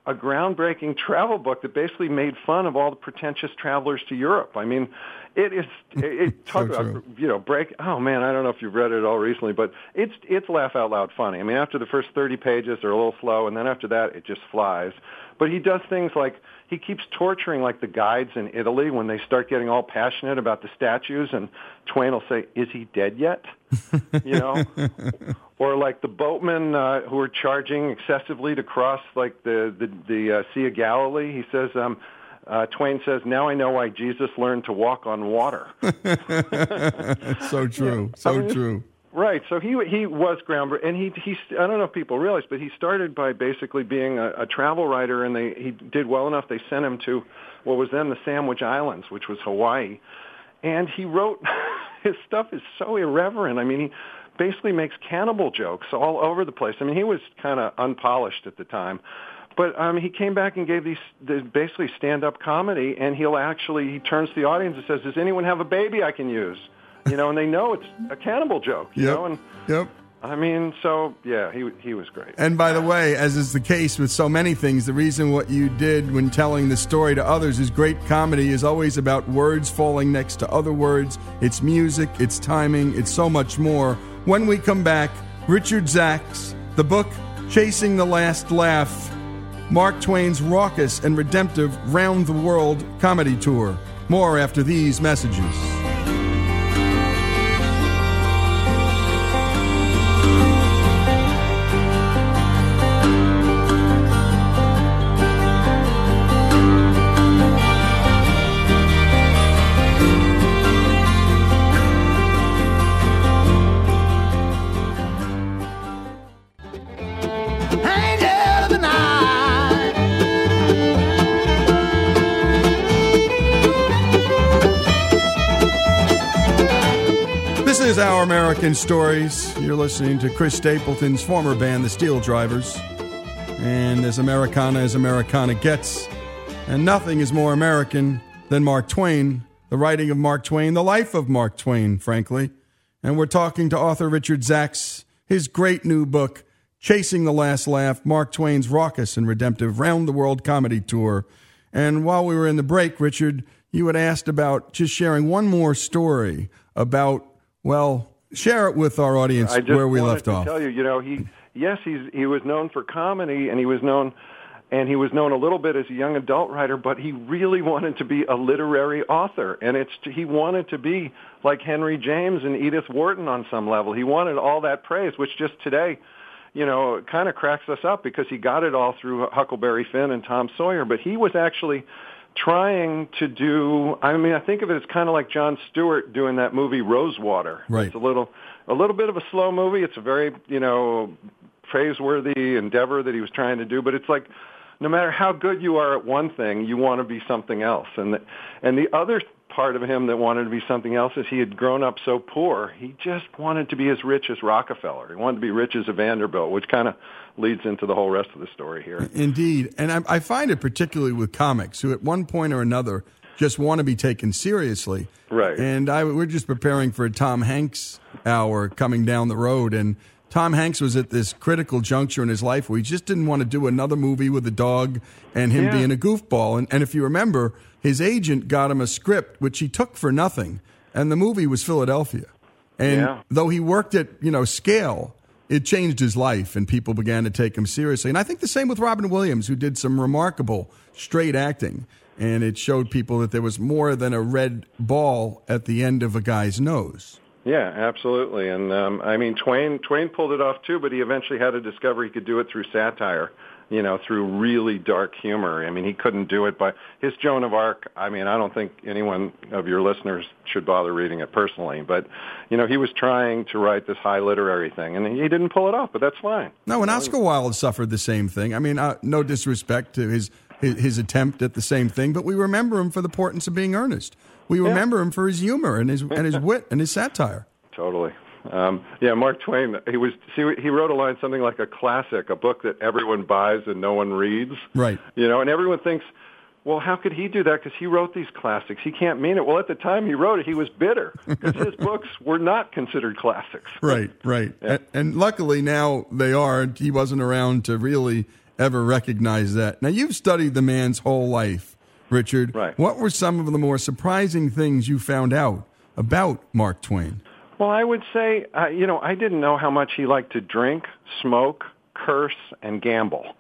a groundbreaking travel book that basically made fun of all the pretentious travelers to Europe. I mean, it is it, it talk So about true. you know break. Oh man, I don't know if you've read it at all recently, but it's it's laugh out loud funny. I mean, after the first thirty pages, they're a little slow, and then after that, it just flies. But he does things like he keeps torturing like the guides in Italy when they start getting all passionate about the statues, and Twain will say, "Is he dead yet?" you know, or like the boatmen uh, who are charging excessively to cross like the the, the uh, Sea of Galilee. He says. Um, uh, Twain says, "Now I know why Jesus learned to walk on water." so true. So I mean, true. Right. So he he was groundbreaking, and he he I don't know if people realize, but he started by basically being a, a travel writer, and they he did well enough. They sent him to what was then the Sandwich Islands, which was Hawaii, and he wrote his stuff is so irreverent. I mean, he basically makes cannibal jokes all over the place. I mean, he was kind of unpolished at the time. But um, he came back and gave these the, basically stand-up comedy, and he'll actually he turns to the audience and says, "Does anyone have a baby I can use?" You know, and they know it's a cannibal joke. You Yep. know, and Yep. I mean, so yeah, he he was great. And by the way, as is the case with so many things, the reason what you did when telling the story to others is great comedy is always about words falling next to other words. It's music, it's timing, it's so much more. When we come back, Richard Zacks, the book Chasing the Last Laugh, Mark Twain's raucous and redemptive round the world comedy tour. More after these messages. American Stories. You're listening to Chris Stapleton's former band, the SteelDrivers. And as Americana as Americana gets, and nothing is more American than Mark Twain, the writing of Mark Twain, the life of Mark Twain, frankly. And we're talking to author Richard Zacks, his great new book, Chasing the Last Laugh, Mark Twain's raucous and redemptive round the world comedy tour. And while we were in the break, Richard, you had asked about just sharing one more story about, well, share it with our audience I just where we left to off. Tell you, you know, he yes, he's he was known for comedy, and he was known, and he was known a little bit as a young adult writer, but he really wanted to be a literary author, and it's he wanted to be like Henry James and Edith Wharton on some level. He wanted all that praise, which just today. you know, kind of cracks us up because he got it all through Huckleberry Finn and Tom Sawyer, but he was actually trying to do I mean I think of it as kind of like Jon Stewart doing that movie Rosewater. Right. It's a little a little bit of a slow movie. It's a very, you know, praiseworthy endeavor that he was trying to do, but it's like no matter how good you are at one thing, you want to be something else. And the, and the other part of him that wanted to be something else is he had grown up so poor. He just wanted to be as rich as Rockefeller. He wanted to be rich as a Vanderbilt, which kind of leads into the whole rest of the story here. Indeed. And I, I find it particularly with comics who, at one point or another, just want to be taken seriously. Right. And I, we're just preparing for a Tom Hanks hour coming down the road. And Tom Hanks was at this critical juncture in his life where he just didn't want to do another movie with a dog and him Yeah. being a goofball. And, and if you remember, his agent got him a script which he took for nothing. And the movie was Philadelphia. And Yeah. though he worked at, you know, scale, it changed his life and people began to take him seriously. And I think the same with Robin Williams, who did some remarkable straight acting. And it showed people that there was more than a red ball at the end of a guy's nose. Yeah, absolutely. And um, I mean, Twain Twain pulled it off too, but he eventually had to discover he could do it through satire. You know, through really dark humor. I mean, he couldn't do it by his Joan of Arc. I mean, I don't think anyone of your listeners should bother reading it personally, but you know, he was trying to write this high literary thing, and he didn't pull it off. But that's fine. No, and Oscar Wilde suffered the same thing. I mean, uh, no disrespect to his, his his attempt at the same thing, but we remember him for the importance of being earnest. We remember him for his humor and his and his wit and his satire. Totally. Um, yeah, Mark Twain. He was. See, he wrote a line something like a classic, a book that everyone buys and no one reads. Right. You know, and everyone thinks, well, how could he do that? Because he wrote these classics. He can't mean it. Well, at the time he wrote it, he was bitter because his books were not considered classics. Right, right. And, and luckily now they are. He wasn't around to really ever recognize that. Now you've studied the man's whole life, Richard. Right. What were some of the more surprising things you found out about Mark Twain? Well, I would say, uh, you know, I didn't know how much he liked to drink, smoke, curse, and gamble.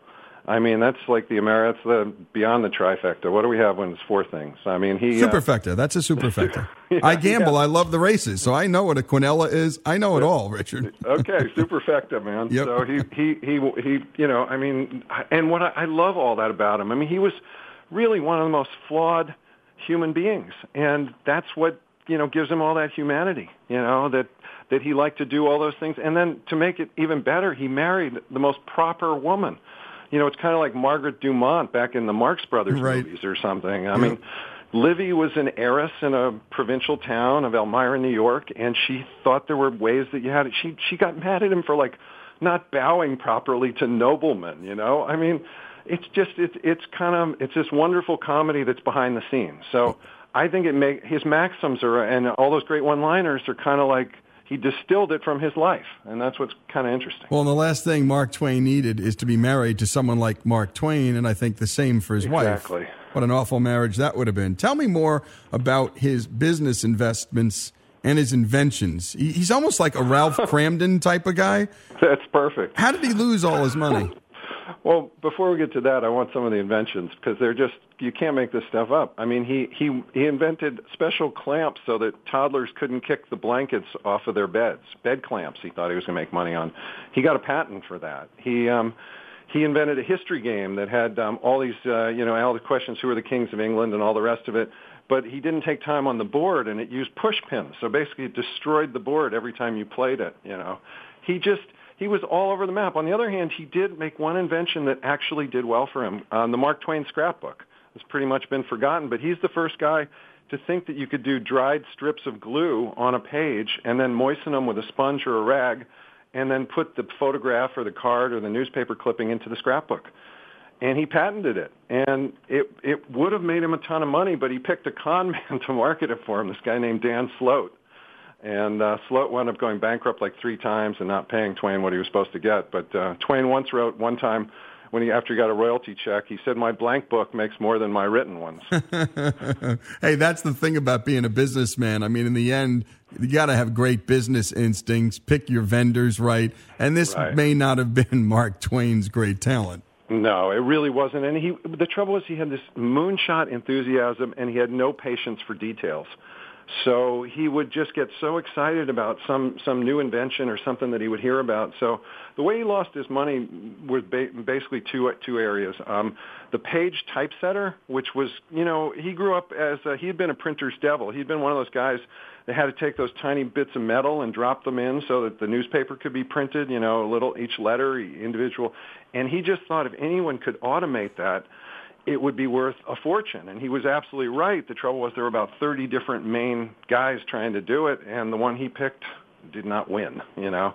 I mean, that's like the Amer. That's the beyond the trifecta. What do we have when it's four things? I mean, he uh, Superfecta. That's a superfecta. Yeah, I gamble. yeah. I love the races, so I know what a quinella is. I know it all, Richard. okay, superfecta, man. Yep. So he he he he. You know, I mean, and what I, I love all that about him. I mean, he was really one of the most flawed human beings, and that's what you know gives him all that humanity. You know that that he liked to do all those things, and then to make it even better, he married the most proper woman. You know, it's kind of like Margaret Dumont back in the Marx Brothers Right. movies or something. I mean, Livy was an heiress in a provincial town of Elmira, New York, and she thought there were ways that you had. She she got mad at him for like not bowing properly to noblemen. You know, I mean, it's just it's it's kind of it's this wonderful comedy that's behind the scenes. So I think it make his maxims are and all those great one-liners are kind of like he distilled it from his life, and that's what's kind of interesting. Well, and the last thing Mark Twain needed is to be married to someone like Mark Twain, and I think the same for his wife. Exactly. What an awful marriage that would have been. Tell me more about his business investments and his inventions. He- He's almost like a Ralph Kramden type of guy. That's perfect. How did he lose all his money? Well, before we get to that, I want some of the inventions because they're just you can't make this stuff up. I mean, he he he invented special clamps so that toddlers couldn't kick the blankets off of their beds. Bed clamps. He thought he was going to make money on. He got a patent for that. He um he invented a history game that had um, all these uh, you know all the questions who are the kings of England and all the rest of it. But he didn't take time on the board, and it used push pins. So basically, it destroyed the board every time you played it. You know, he just he was all over the map. On the other hand, he did make one invention that actually did well for him. Um, the Mark Twain scrapbook has pretty much been forgotten, but he's the first guy to think that you could do dried strips of glue on a page and then moisten them with a sponge or a rag and then put the photograph or the card or the newspaper clipping into the scrapbook. And he patented it. And it it would have made him a ton of money, but he picked a con man to market it for him, this guy named Dan Slote. And uh, Slote wound up going bankrupt like three times and not paying Twain what he was supposed to get. But uh, Twain once wrote one time when he after he got a royalty check, he said, "My blank book makes more than my written ones." hey, that's the thing about being a businessman. I mean, in the end, you got to have great business instincts, pick your vendors right. And this Right. may not have been Mark Twain's great talent. No, it really wasn't. And he, the trouble was, he had this moonshot enthusiasm, and he had no patience for details. So he would just get so excited about some some new invention or something that he would hear about. So the way he lost his money was ba- basically two two areas. Um, the Paige typesetter, which was you know he grew up as a, he had been a printer's devil. He'd been one of those guys that had to take those tiny bits of metal and drop them in so that the newspaper could be printed. You know, a little each letter individual, and he just thought if anyone could automate that it would be worth a fortune. And he was absolutely right. The trouble was there were about 30 different main guys trying to do it, and the one he picked did not win, you know.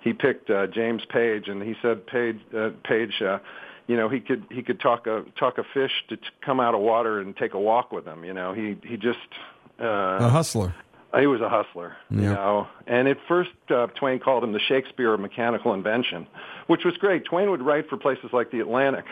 He picked uh, James Paige, and he said Paige, uh, Paige uh, you know, he could he could talk a talk a fish to t- come out of water and take a walk with him. You know, he he just uh, a hustler. He was a hustler, you know. And at first, uh, Twain called him the Shakespeare of mechanical invention, which was great. Twain would write for places like the Atlantic,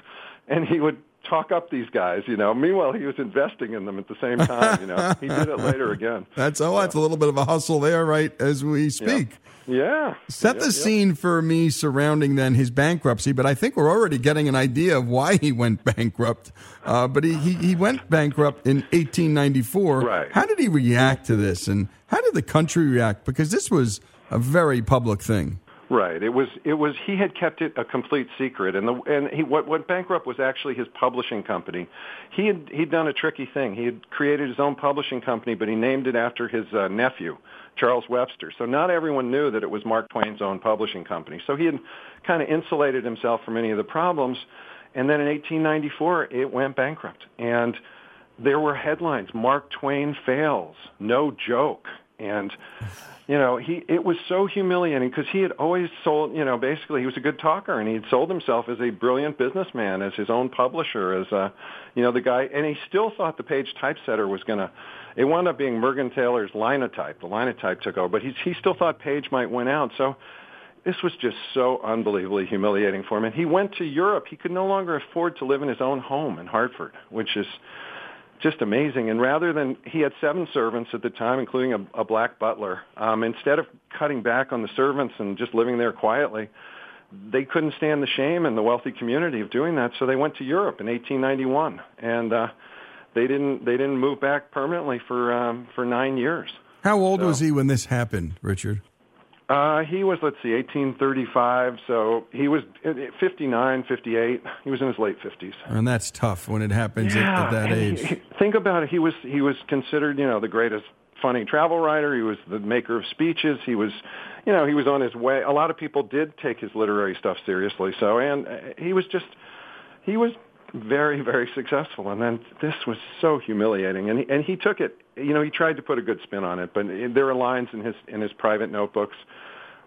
and he would talk up these guys, you know. Meanwhile, he was investing in them at the same time, you know. He did it later again. That's oh, that's a little bit of a hustle there, right? As we speak. Yeah. Set Yeah, the yeah. scene for me surrounding then his bankruptcy, but I think we're already getting an idea of why he went bankrupt. Uh, but he, he, he went bankrupt in 1894. Right. How did he react to this, and how did the country react? Because this was a very public thing. Right. It was. It was. He had kept it a complete secret, and the and he what went bankrupt was actually his publishing company. He had he'd done a tricky thing. He had created his own publishing company, but he named it after his uh, nephew, Charles Webster. So not everyone knew that it was Mark Twain's own publishing company. So he had kind of insulated himself from any of the problems. And then in 1894, it went bankrupt, and there were headlines: Mark Twain fails, no joke, and you know, he it was so humiliating because he had always sold, you know, basically he was a good talker and he had sold himself as a brilliant businessman, as his own publisher, as a, you know, the guy, and he still thought the Paige typesetter was going to. It wound up being Mergenthaler's Linotype. The Linotype took over, but he he still thought Paige might win out. So this was just so unbelievably humiliating for him. And he went to Europe. He could no longer afford to live in his own home in Hartford, which is just amazing. And rather than he had seven servants at the time, including a, a black butler. Um, instead of cutting back on the servants and just living there quietly, they couldn't stand the shame in the wealthy community of doing that, so they went to Europe in 1891, and uh, they didn't they didn't move back permanently for um, for nine years. How old So- was he when this happened, Richard? Uh, he was, let's see, 1835, so he was uh, 59, 58. He was in his late 50s. And that's tough when it happens at, at that age. he- think about it. He was he was considered, you know, the greatest funny travel writer. He was the maker of speeches. He was, you know, he was on his way. A lot of people did take his literary stuff seriously. So, and uh, he was just, he was very very successful. And then this was so humiliating. And he, and he took it. You know, he tried to put a good spin on it, but there are lines in his in his private notebooks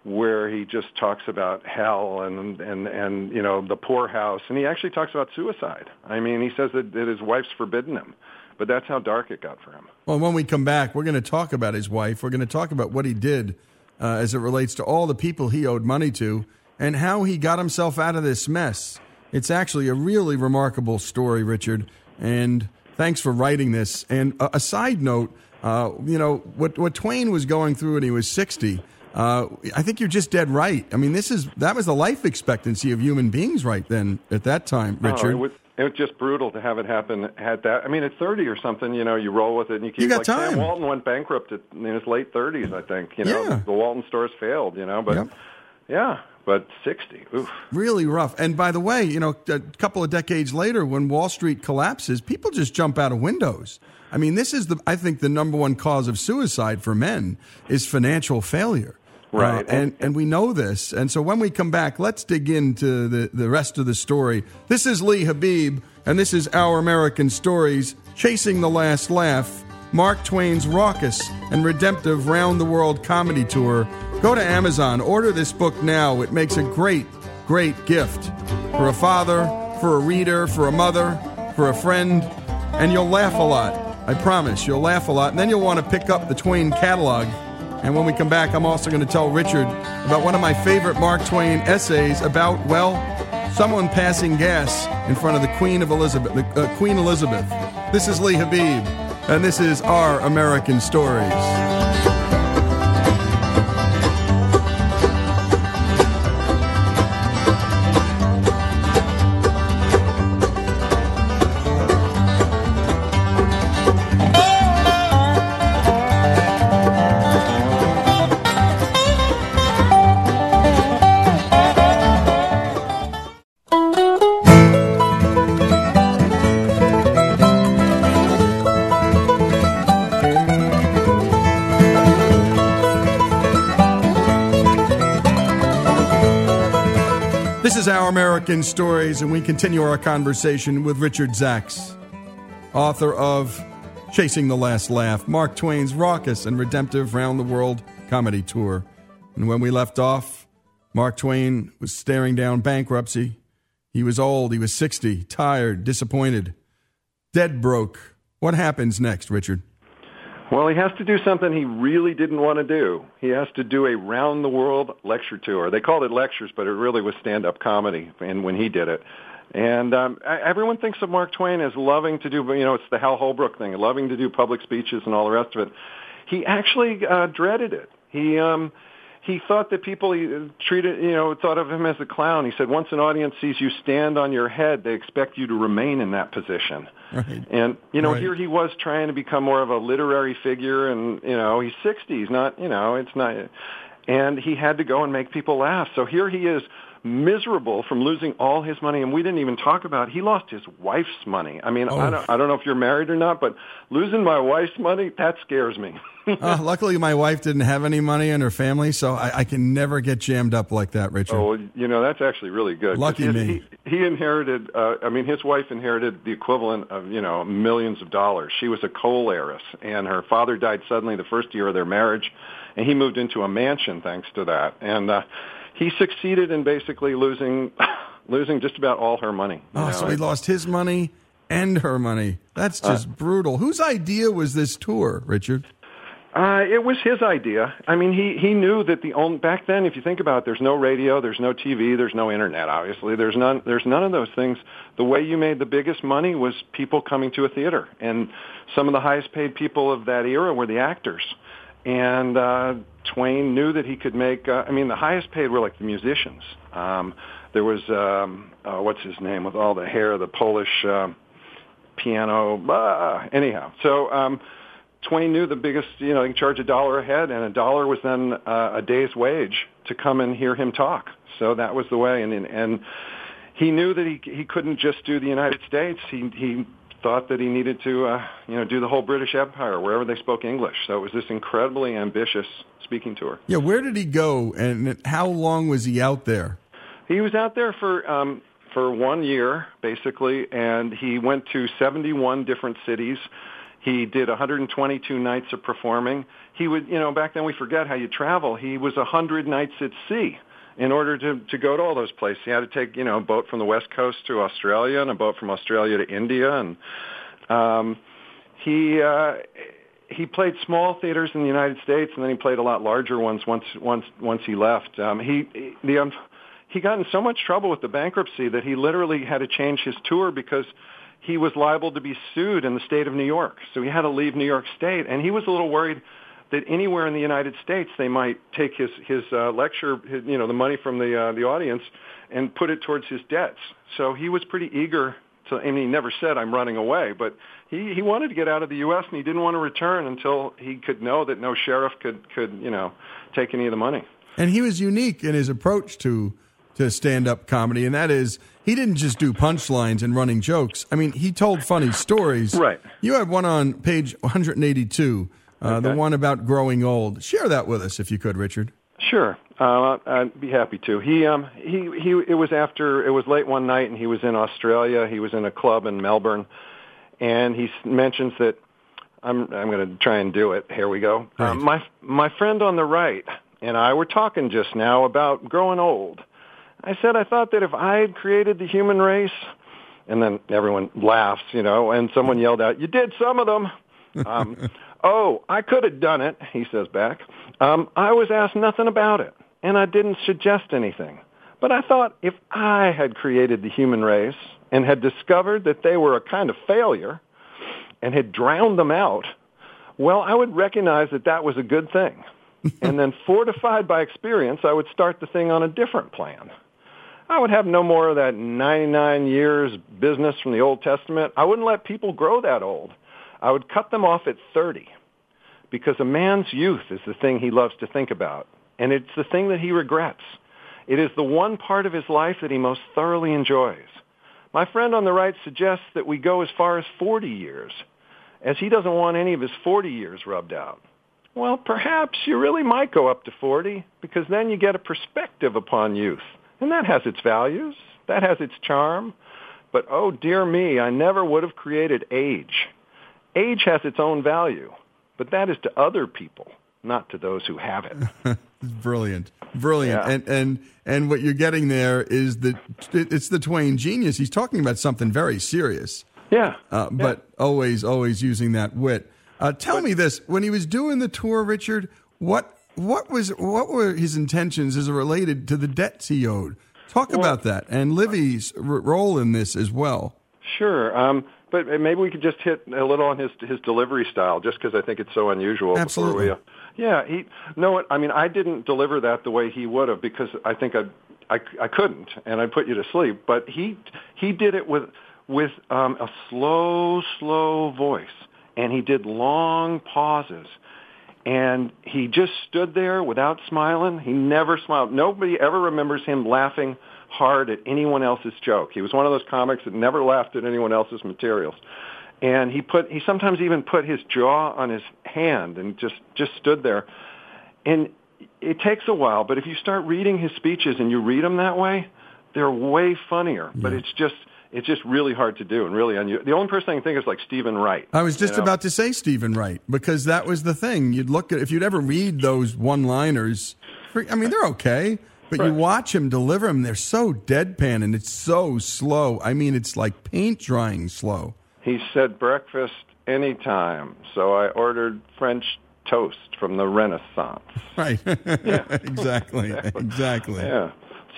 where he just talks about hell and and and you know the poorhouse and he actually talks about suicide i mean he says that, that his wife's forbidden him but that's how dark it got for him Well, when we come back, we're going to talk about his wife. We're going to talk about what he did uh, as it relates to all the people he owed money to and how he got himself out of this mess. It's actually a really remarkable story, Richard. And thanks for writing this. And a, a side note, uh, you know, what, what Twain was going through when he was 60, uh, I think you're just dead right. I mean, this is that was the life expectancy of human beings right then at that time, Oh, Richard. it, was, it was just brutal to have it happen at that i mean at 30 or something you know you roll with it and you keep You got like time. sam walton went bankrupt at, in his late 30s i think you know Yeah. the walton stores failed you know but yeah but 60 oof Really rough. And by the way, you know, a couple of decades later, when Wall Street collapses, people just jump out of windows. I mean, this is the I think the number one cause of suicide for men is financial failure. Right. Uh, and and we know this. And so when we come back, let's dig into the, the rest of the story. This is Lee Habeeb, and this is Our American Stories, Chasing the Last Laugh, Mark Twain's raucous and redemptive round the world comedy tour. Go to Amazon, order this book now. It makes a great, great gift for a father, for a reader, for a mother, for a friend, and you'll laugh a lot. I promise. You'll laugh a lot. And then you'll want to pick up the Twain catalog. And when we come back, I'm also going to tell Richard about one of my favorite Mark Twain essays about, well, someone passing gas in front of the Queen of Elizabeth, uh, Queen Elizabeth. This is Lee Habeeb, and this is Our American Stories. American Stories, and we continue our conversation with Richard Zacks, author of Chasing the Last Laugh, Mark Twain's raucous and redemptive round the world comedy tour. And when we left off, Mark Twain was staring down bankruptcy. He was old, he was 60, tired, disappointed, dead broke. What happens next, Richard? Well, he has to do something he really didn't want to do. He has to do a round the world lecture tour. They called it lectures, but it really was stand up comedy and when he did it. And um, everyone thinks of Mark Twain as loving to do, you know, it's the Hal Holbrook thing, loving to do public speeches and all the rest of it. He actually uh, dreaded it. He um, he thought that people he treated, you know, thought of him as a clown. He said, once an audience sees you stand on your head, they expect you to remain in that position. Right. And you know, Right. here he was trying to become more of a literary figure, and you know, he's 60. He's not, you know, it's not, and he had to go and make people laugh. So here he is, miserable from losing all his money, and we didn't even talk about he lost his wife's money. I mean, I Oh. don't, I don't know if you're married or not, but losing my wife's money that scares me. uh, luckily, my wife didn't have any money in her family, so I, I can never get jammed up like that, Richard. Oh, you know that's actually really good. Lucky he, me. He, he inherited. Uh, I mean, his wife inherited the equivalent of you know millions of dollars. She was a coal heiress, and her father died suddenly the first year of their marriage, and he moved into a mansion thanks to that. And uh, he succeeded in basically losing losing just about all her money. Oh, know. so he lost his money and her money. That's Uh, just brutal. Whose idea was this tour, Richard? Uh, it was his idea. I mean, he he knew that the only back then, if you think about it, there's no radio, there's no TV, there's no internet. Obviously, there's none. There's none of those things. The way you made the biggest money was people coming to a theater, and some of the highest paid people of that era were the actors. And uh, Twain knew that he could make. Uh, I mean, the highest paid were like the musicians. Um, there was um, uh, what's his name with all the hair, the Polish uh, piano. Uh, anyhow, so. Um, Twain knew the biggest, you know, he could charge a dollar a head, and a dollar was then uh, a day's wage to come and hear him talk. So that was the way, and and, and he knew that he he couldn't just do the United States. He he thought that he needed to, uh, you know, do the whole British Empire wherever they spoke English. So it was this incredibly ambitious speaking tour. Yeah, where did he go, and how long was he out there? He was out there for um, for one year basically, and he went to 71 different cities. He did 122 nights of performing. He would, you know, back then we forget how you travel. He was 100 nights at sea in order to to go to all those places. He had to take, you know, a boat from the west coast to Australia and a boat from Australia to India, and um, he. Uh, he played small theaters in the United States, and then he played a lot larger ones once once once he left. Um, he the um, he got in so much trouble with the bankruptcy that he literally had to change his tour because he was liable to be sued in the state of New York. So he had to leave New York State, and he was a little worried that anywhere in the United States they might take his his uh, lecture, his, you know, the money from the uh, the audience, and put it towards his debts. So he was pretty eager to. I mean, he never said I'm running away, but he he wanted to get out of the U.S. and he didn't want to return until he could know that no sheriff could could you know take any of the money. And he was unique in his approach to to stand up comedy, and that is he didn't just do punchlines and running jokes. I mean, he told funny stories. Right. You had one on page 182, uh, the one about growing old. Share that with us if you could, Richard. Sure, uh, I'd be happy to. He, um, he, he. It was after it was late one night, and he was in Australia. He was in a club in Melbourne, and he mentions that I'm. I'm going to try and do it. Here we go. Um, my my friend on the right and I were talking just now about growing old. I said I thought that if I had created the human race, and then everyone laughs, you know, and someone yelled out, "You did some of them." Um, oh, I could have done it, he says back. Um, I was asked nothing about it, and I didn't suggest anything. But I thought if I had created the human race and had discovered that they were a kind of failure and had drowned them out, well, I would recognize that that was a good thing. and then fortified by experience, I would start the thing on a different plan. I would have no more of that 99 years business from the Old Testament. I wouldn't let people grow that old. I would cut them off at 30 because a man's youth is the thing he loves to think about, and it's the thing that he regrets. It is the one part of his life that he most thoroughly enjoys. My friend on the right suggests that we go as far as 40 years, as he doesn't want any of his 40 years rubbed out. Well, perhaps you really might go up to 40 because then you get a perspective upon youth And that has its values. That has its charm. But oh dear me, I never would have created age. Age has its own value, but that is to other people, not to those who have it. Brilliant, brilliant, Yeah. and and and what you're getting there is that it's the Twain genius. He's talking about something very serious, Yeah. uh, but always, always using that wit. Uh, tell me this: when he was doing the tour, Richard, what what was what were his intentions as it related to the debts he owed? Talk about that and Livy's r- role in this as well. Sure. Um, but maybe we could just hit a little on his his delivery style, just because I think it's so unusual. Absolutely. We, uh, yeah. He. No. I mean, I didn't deliver that the way he would have because I think I, I, I couldn't, and I'd put you to sleep. But he he did it with with um, a slow, slow voice, and he did long pauses. And he just stood there without smiling. He never smiled. Nobody ever remembers him laughing hard at anyone else's joke. He was one of those comics that never laughed at anyone else's materials. And he put he sometimes even put his jaw on his hand and just just stood there. And it takes a while, but if you start reading his speeches and you read them that way, they're way funnier. But it's just it's just really hard to do and really unusual. The only person I can think of is like Steven Wright. I was just you know? about to say Steven Wright because that was the thing. You'd look at if you'd ever read those one-liners. I mean, they're okay, but you watch him deliver them. They're so deadpan and it's so slow. I mean, it's like paint drying slow. He said breakfast anytime, so I ordered French toast from the Renaissance. Right. exactly. Exactly. Yeah.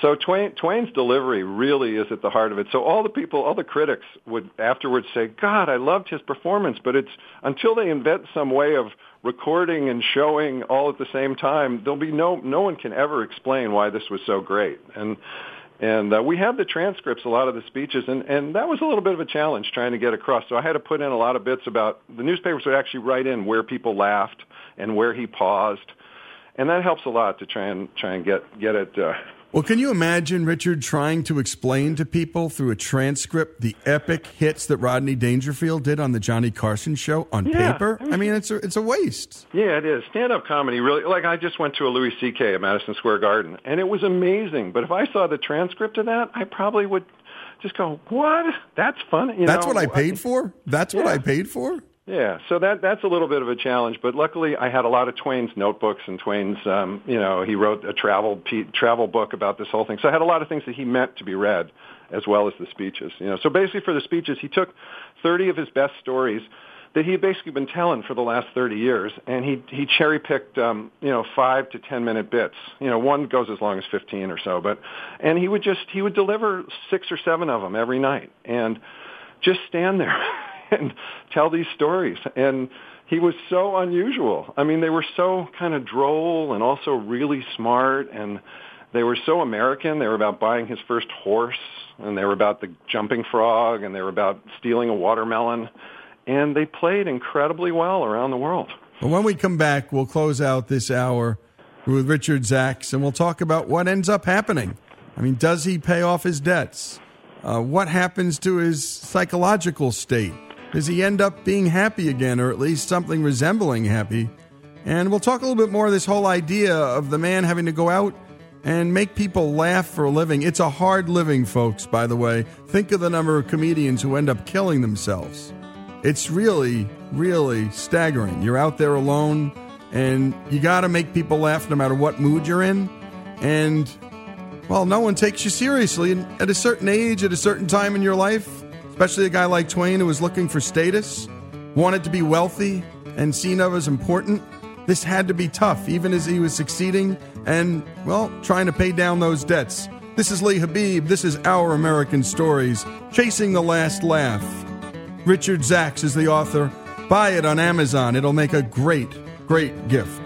So Twain, Twain's delivery really is at the heart of it. So all the people, all the critics would afterwards say, "God, I loved his performance," but it's until they invent some way of recording and showing all at the same time, there'll be no no one can ever explain why this was so great. And and uh, we have the transcripts, a lot of the speeches, and, and that was a little bit of a challenge trying to get across. So I had to put in a lot of bits about the newspapers would actually write in where people laughed and where he paused, and that helps a lot to try and try and get get it. Uh, Well, can you imagine Richard trying to explain to people through a transcript the epic hits that Rodney Dangerfield did on the Johnny Carson show on Yeah. paper? I mm-hmm. mean, it's a, it's a waste. Yeah, it is. Stand up comedy really like I just went to a Louis C.K. at Madison Square Garden and it was amazing. But if I saw the transcript of that, I probably would just go, What? That's funny. You That's know? what I paid for? That's what I paid for? Yeah, so that that's a little bit of a challenge, but luckily I had a lot of Twain's notebooks and Twain's, um, you know, he wrote a travel travel book about this whole thing. So I had a lot of things that he meant to be read, as well as the speeches. You know, so basically for the speeches, he took 30 of his best stories that he had basically been telling for the last 30 years, and he he cherry picked, um, you know, five to 10 minute bits. You know, one goes as long as 15 or so, but and he would just he would deliver six or seven of them every night, and just stand there and tell these stories. And he was so unusual. I mean, they were so kind of droll and also really smart and they were so American. They were about buying his first horse and they were about the jumping frog and they were about stealing a watermelon. And they played incredibly well around the world. But when we come back, we'll close out this hour with Richard Zacks and we'll talk about what ends up happening. I mean, does he pay off his debts? Uh, what happens to his psychological state? Does he end up being happy again, or at least something resembling happy? And we'll talk a little bit more of this whole idea of the man having to go out and make people laugh for a living. It's a hard living, folks, by the way. Think of the number of comedians who end up killing themselves. It's really, really staggering. You're out there alone, and you got to make people laugh no matter what mood you're in. And, well, no one takes you seriously. And at a certain age, at a certain time in your life, especially a guy like Twain who was looking for status, wanted to be wealthy, and seen of as important, this had to be tough, even as he was succeeding and, well, trying to pay down those debts. This is Lee Habeeb. This is Our American Stories, Chasing the Last Laugh. Richard Zacks is the author. Buy it on Amazon. It'll make a great, great gift.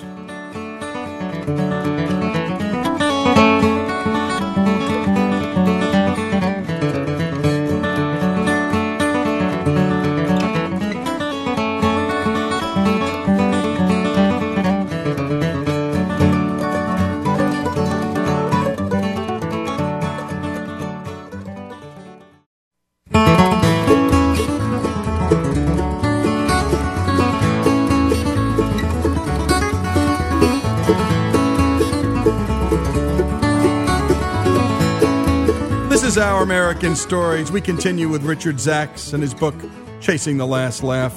American Stories. We continue with Richard Zacks and his book, Chasing the Last Laugh.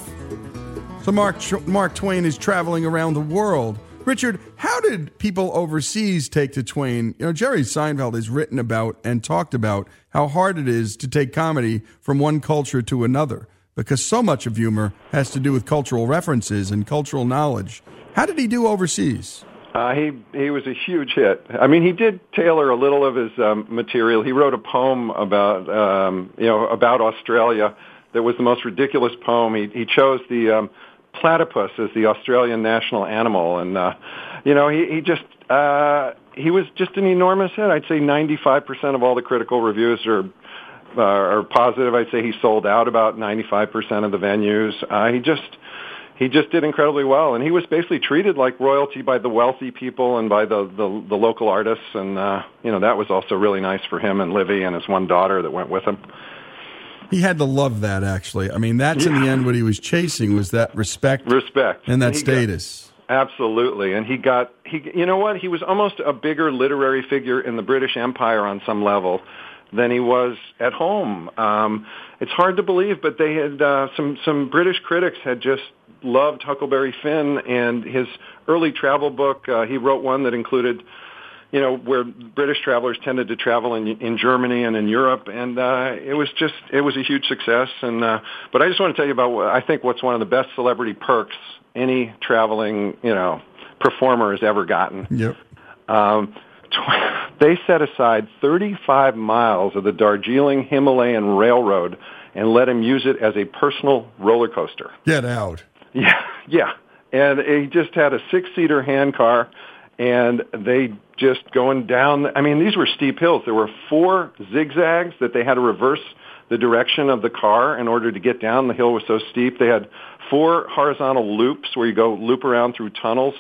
So, Mark, Mark Twain is traveling around the world. Richard, how did people overseas take to Twain? You know, Jerry Seinfeld has written about and talked about how hard it is to take comedy from one culture to another because so much of humor has to do with cultural references and cultural knowledge. How did he do overseas? Uh, he he was a huge hit. I mean, he did tailor a little of his um, material. He wrote a poem about um, you know about Australia that was the most ridiculous poem. He he chose the um, platypus as the Australian national animal, and uh, you know he he just uh, he was just an enormous hit. I'd say 95% of all the critical reviews are uh, are positive. I'd say he sold out about 95% of the venues. Uh, he just he just did incredibly well, and he was basically treated like royalty by the wealthy people and by the the, the local artists, and uh, you know that was also really nice for him and Livy and his one daughter that went with him. He had to love that, actually. I mean, that's yeah. in the end what he was chasing was that respect, respect, and that status. Got, absolutely, and he got he. You know what? He was almost a bigger literary figure in the British Empire on some level than he was at home. Um, it's hard to believe, but they had uh, some some British critics had just loved Huckleberry Finn and his early travel book. Uh, he wrote one that included, you know, where British travelers tended to travel in in Germany and in Europe, and uh, it was just it was a huge success. And uh, but I just want to tell you about what I think what's one of the best celebrity perks any traveling you know performer has ever gotten. Yep. Um, they set aside 35 miles of the Darjeeling Himalayan Railroad and let him use it as a personal roller coaster. Get out. Yeah, yeah. And he just had a six-seater hand car, and they just going down. I mean, these were steep hills. There were four zigzags that they had to reverse the direction of the car in order to get down. The hill was so steep. They had four horizontal loops where you go loop around through tunnels.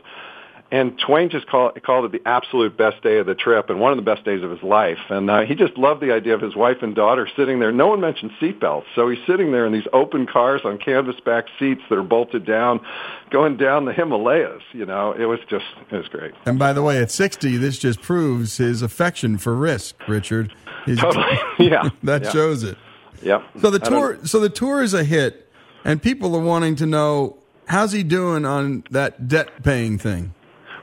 And Twain just call, called it the absolute best day of the trip and one of the best days of his life. And uh, he just loved the idea of his wife and daughter sitting there. No one mentioned seatbelts. So he's sitting there in these open cars on canvas back seats that are bolted down, going down the Himalayas. You know, it was just, it was great. And by the way, at 60, this just proves his affection for risk, Richard. His, totally. Yeah. that yeah. shows it. Yep. So the tour, so the tour is a hit, and people are wanting to know how's he doing on that debt paying thing.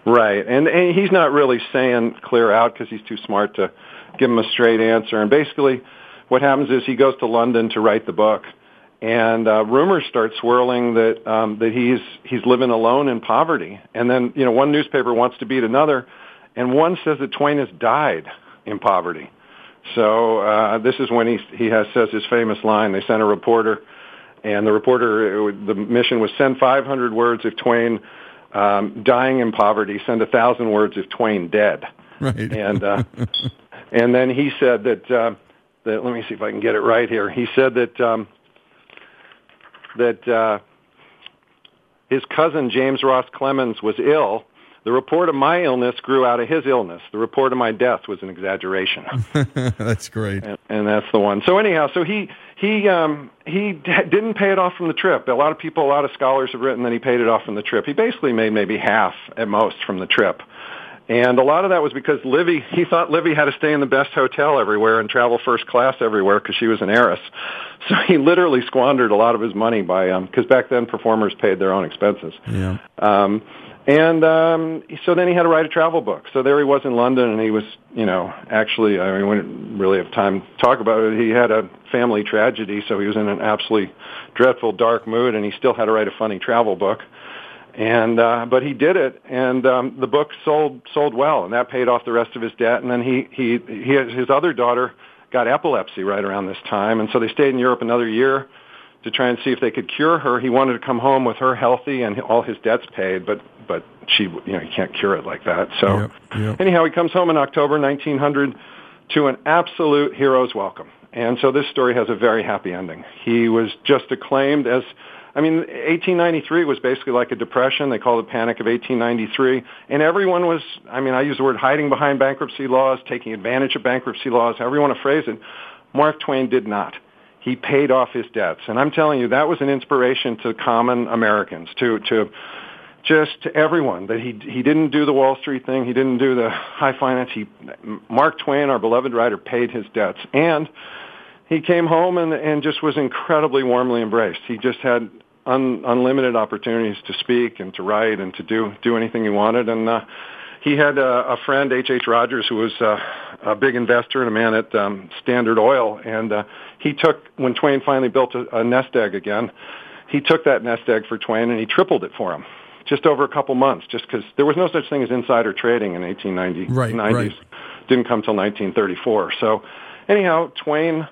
Right, and, and he's not really saying clear out because he's too smart to give him a straight answer. And basically, what happens is he goes to London to write the book, and uh, rumors start swirling that um, that he's he's living alone in poverty. And then you know one newspaper wants to beat another, and one says that Twain has died in poverty. So uh, this is when he he has says his famous line. They sent a reporter, and the reporter the mission was send 500 words if Twain um, dying in poverty, send a thousand words if Twain dead. Right. And uh, and then he said that uh, that let me see if I can get it right here. He said that um, that uh, his cousin James Ross Clemens was ill. The report of my illness grew out of his illness. The report of my death was an exaggeration. that's great. And, and that's the one. So anyhow, so he he um, he d- didn't pay it off from the trip. A lot of people, a lot of scholars have written that he paid it off from the trip. He basically made maybe half at most from the trip. And a lot of that was because Livy, he thought Livy had to stay in the best hotel everywhere and travel first class everywhere because she was an heiress. So he literally squandered a lot of his money by, because um, back then performers paid their own expenses. Yeah. Um, and um, so then he had to write a travel book. So there he was in London, and he was, you know, actually, I mean, we didn't really have time to talk about it. He had a family tragedy, so he was in an absolutely dreadful, dark mood, and he still had to write a funny travel book. And uh, but he did it, and um, the book sold sold well, and that paid off the rest of his debt. And then he he he his other daughter got epilepsy right around this time, and so they stayed in Europe another year to try and see if they could cure her. He wanted to come home with her healthy and all his debts paid, but but she you know you can't cure it like that. So yep, yep. anyhow, he comes home in October 1900 to an absolute hero's welcome. And so this story has a very happy ending. He was just acclaimed as I mean, 1893 was basically like a depression. They called it Panic of 1893. And everyone was, I mean, I use the word hiding behind bankruptcy laws, taking advantage of bankruptcy laws, however you want to phrase it. Mark Twain did not he paid off his debts. And I'm telling you, that was an inspiration to common Americans, to, to, just to everyone that he he didn't do the Wall Street thing, he didn't do the high finance. He Mark Twain, our beloved writer, paid his debts, and he came home and and just was incredibly warmly embraced. He just had un, unlimited opportunities to speak and to write and to do do anything he wanted, and uh, he had a, a friend, H. H. Rogers, who was uh, a big investor and a man at um, Standard Oil, and uh, he took when Twain finally built a, a nest egg again. He took that nest egg for Twain and he tripled it for him just over a couple months, just because there was no such thing as insider trading in 1890s. Right, 90s. right. Didn't come till 1934. So, anyhow, Twain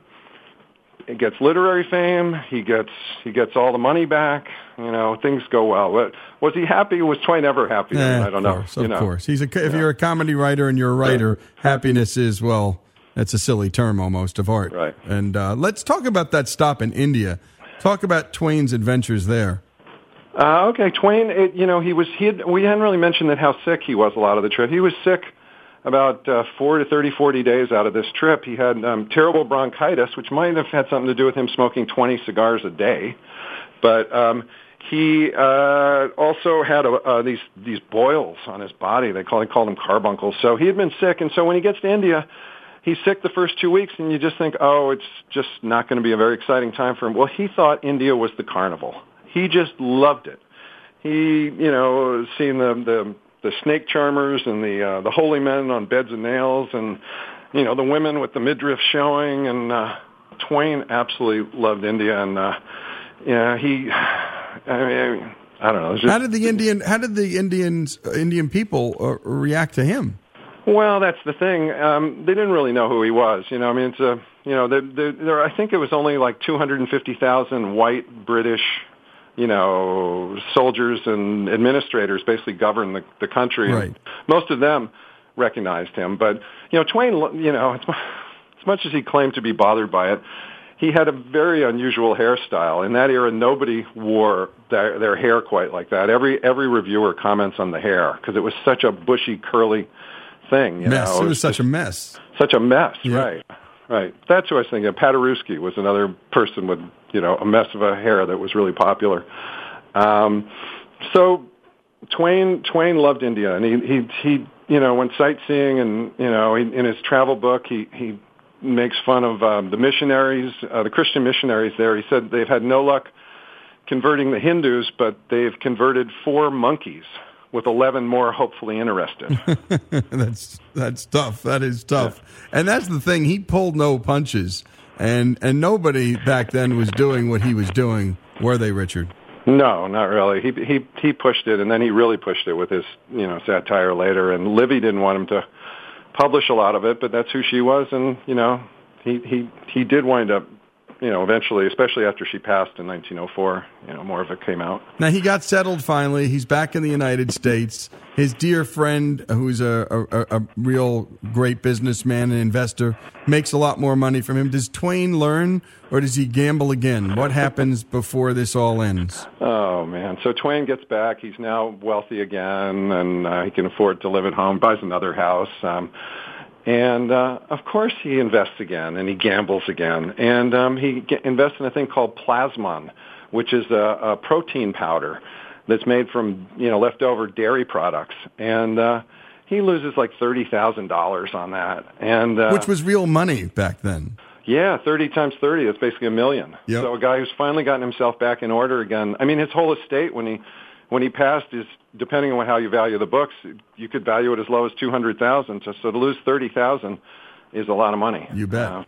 gets literary fame. He gets he gets all the money back. You know, things go well. But was he happy? Was Twain ever happy? Eh, I don't know. Of course, you of know. course. He's a, if you're a comedy writer and you're a writer, happiness is well. That's a silly term almost of art. Right. And uh, let's talk about that stop in India. Talk about Twain's adventures there. Uh, okay, Twain. It, you know, he was he. Had, we hadn't really mentioned that how sick he was a lot of the trip. He was sick about uh, four to 30, 40 days out of this trip. He had um, terrible bronchitis, which might have had something to do with him smoking 20 cigars a day. But um, he uh, also had a, uh, these these boils on his body. They call they called them carbuncles. So he had been sick, and so when he gets to India, he's sick the first two weeks, and you just think, oh, it's just not going to be a very exciting time for him. Well, he thought India was the carnival. He just loved it. He, you know, seen the the the snake charmers and the uh, the holy men on beds of nails, and you know the women with the midriff showing. And uh, Twain absolutely loved India, and uh, yeah, he. I mean, I don't know. just- How did the Indian? How did the Indians, uh, Indian people, uh, react to him? Well, that's the thing. Um, they didn't really know who he was. You know, I mean, it's a, you know, there, there, there I think it was only like 250,000 white British, you know, soldiers and administrators basically governed the, the country. Right. Most of them recognized him, but you know, Twain, you know, as as much as he claimed to be bothered by it, he had a very unusual hairstyle. In that era, nobody wore their, their hair quite like that. Every every reviewer comments on the hair because it was such a bushy, curly thing. You mess. know, it was such a mess. such a mess, Yeah. right? Right. That's who I was thinking. Paderewski was another person with you know a mess of a hair that was really popular. Um, so Twain Twain loved India, and he he he you know went sightseeing, and you know he, in his travel book he he makes fun of um, the missionaries, uh, the Christian missionaries there. He said they've had no luck converting the Hindus, but they've converted four monkeys, with eleven more hopefully interested. that's that's tough. That is tough. And that's the thing. He pulled no punches, and and nobody back then was doing what he was doing. Were they, Richard? No, not really. He he he pushed it, and then he really pushed it with his you know satire later. And Livy didn't want him to publish a lot of it, but that's who she was, and you know he he he did wind up you know eventually, especially after she passed in 1904. You know more of it came out. Now he got settled finally. He's back in the United States. His dear friend, who's a, a, a real great businessman and investor, makes a lot more money from him. Does Twain learn, or does he gamble again? What happens before this all ends? Oh man! So Twain gets back. He's now wealthy again, and uh, he can afford to live at home. Buys another house, um, and uh, of course he invests again, and he gambles again, and um, he ge- invests in a thing called Plasmon, which is a, a protein powder that's made from you know leftover dairy products, and uh, he loses like thirty thousand dollars on that, and uh, Which was real money back then. yeah, 30 times 30, that's basically a million. Yep. So a guy who's finally gotten himself back in order again. I mean, his whole estate when he when he passed is depending on how you value the books, you could value it as low as 200,000. So, so to lose 30,000 is a lot of money. You bet. Uh,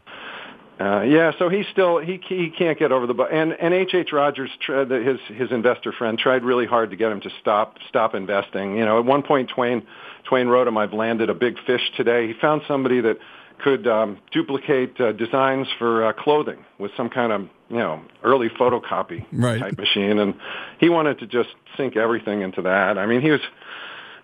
uh, yeah, so he still he he can't get over the bu- and and H H Rogers his his investor friend tried really hard to get him to stop stop investing. You know, at one point Twain Twain wrote him, "I've landed a big fish today." He found somebody that could um, duplicate uh, designs for uh, clothing with some kind of you know early photocopy Right. type machine, and he wanted to just sink everything into that. I mean, he was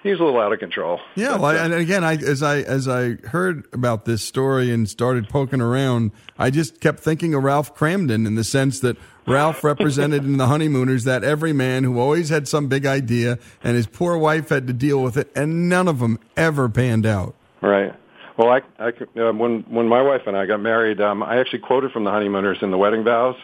he was a little out of control. Yeah, well, uh, and again, I as I as I heard about this story and started poking around, I just kept thinking of Ralph Kramden in the sense that Ralph represented in the honeymooners that every man who always had some big idea, and his poor wife had to deal with it, and none of them ever panned out. Right. Well, I, I uh, when when my wife and I got married, um, I actually quoted from the honeymooners in the wedding vows.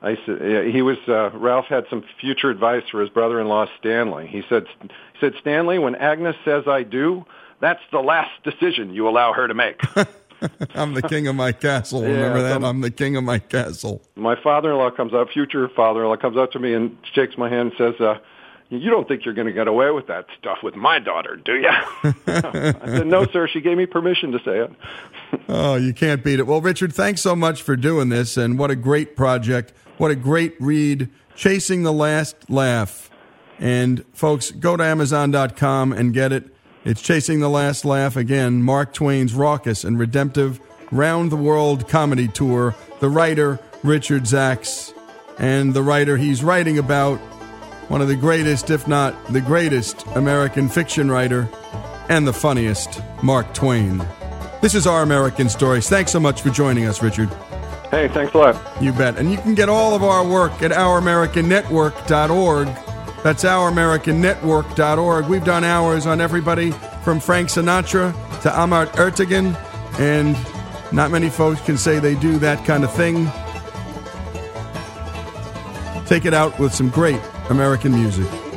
I said he was uh, Ralph had some future advice for his brother-in-law Stanley. He said he said Stanley, when Agnes says I do, that's the last decision you allow her to make. I'm the king of my castle. Yeah, Remember that? some- I'm the king of my castle. My father-in-law comes up, future father-in-law comes up to me and shakes my hand and says, uh, "You don't think you're going to get away with that stuff with my daughter, do you?" I said, "No, sir. She gave me permission to say it." Oh, you can't beat it. Well, Richard, thanks so much for doing this, and what a great project. What a great read, Chasing the Last Laugh. And folks, go to Amazon.com and get it. It's Chasing the Last Laugh again, Mark Twain's raucous and redemptive round the world comedy tour. The writer, Richard Zacks, and the writer he's writing about, one of the greatest, if not the greatest, American fiction writer, and the funniest, Mark Twain. This is Our American Stories. Thanks so much for joining us, Richard. Hey, thanks a lot. You bet. And you can get all of our work at ouramericannetwork.org. That's ouramericannetwork.org. We've done hours on everybody from Frank Sinatra to Ahmet Ertegun, and not many folks can say they do that kind of thing. Take it out with some great American music.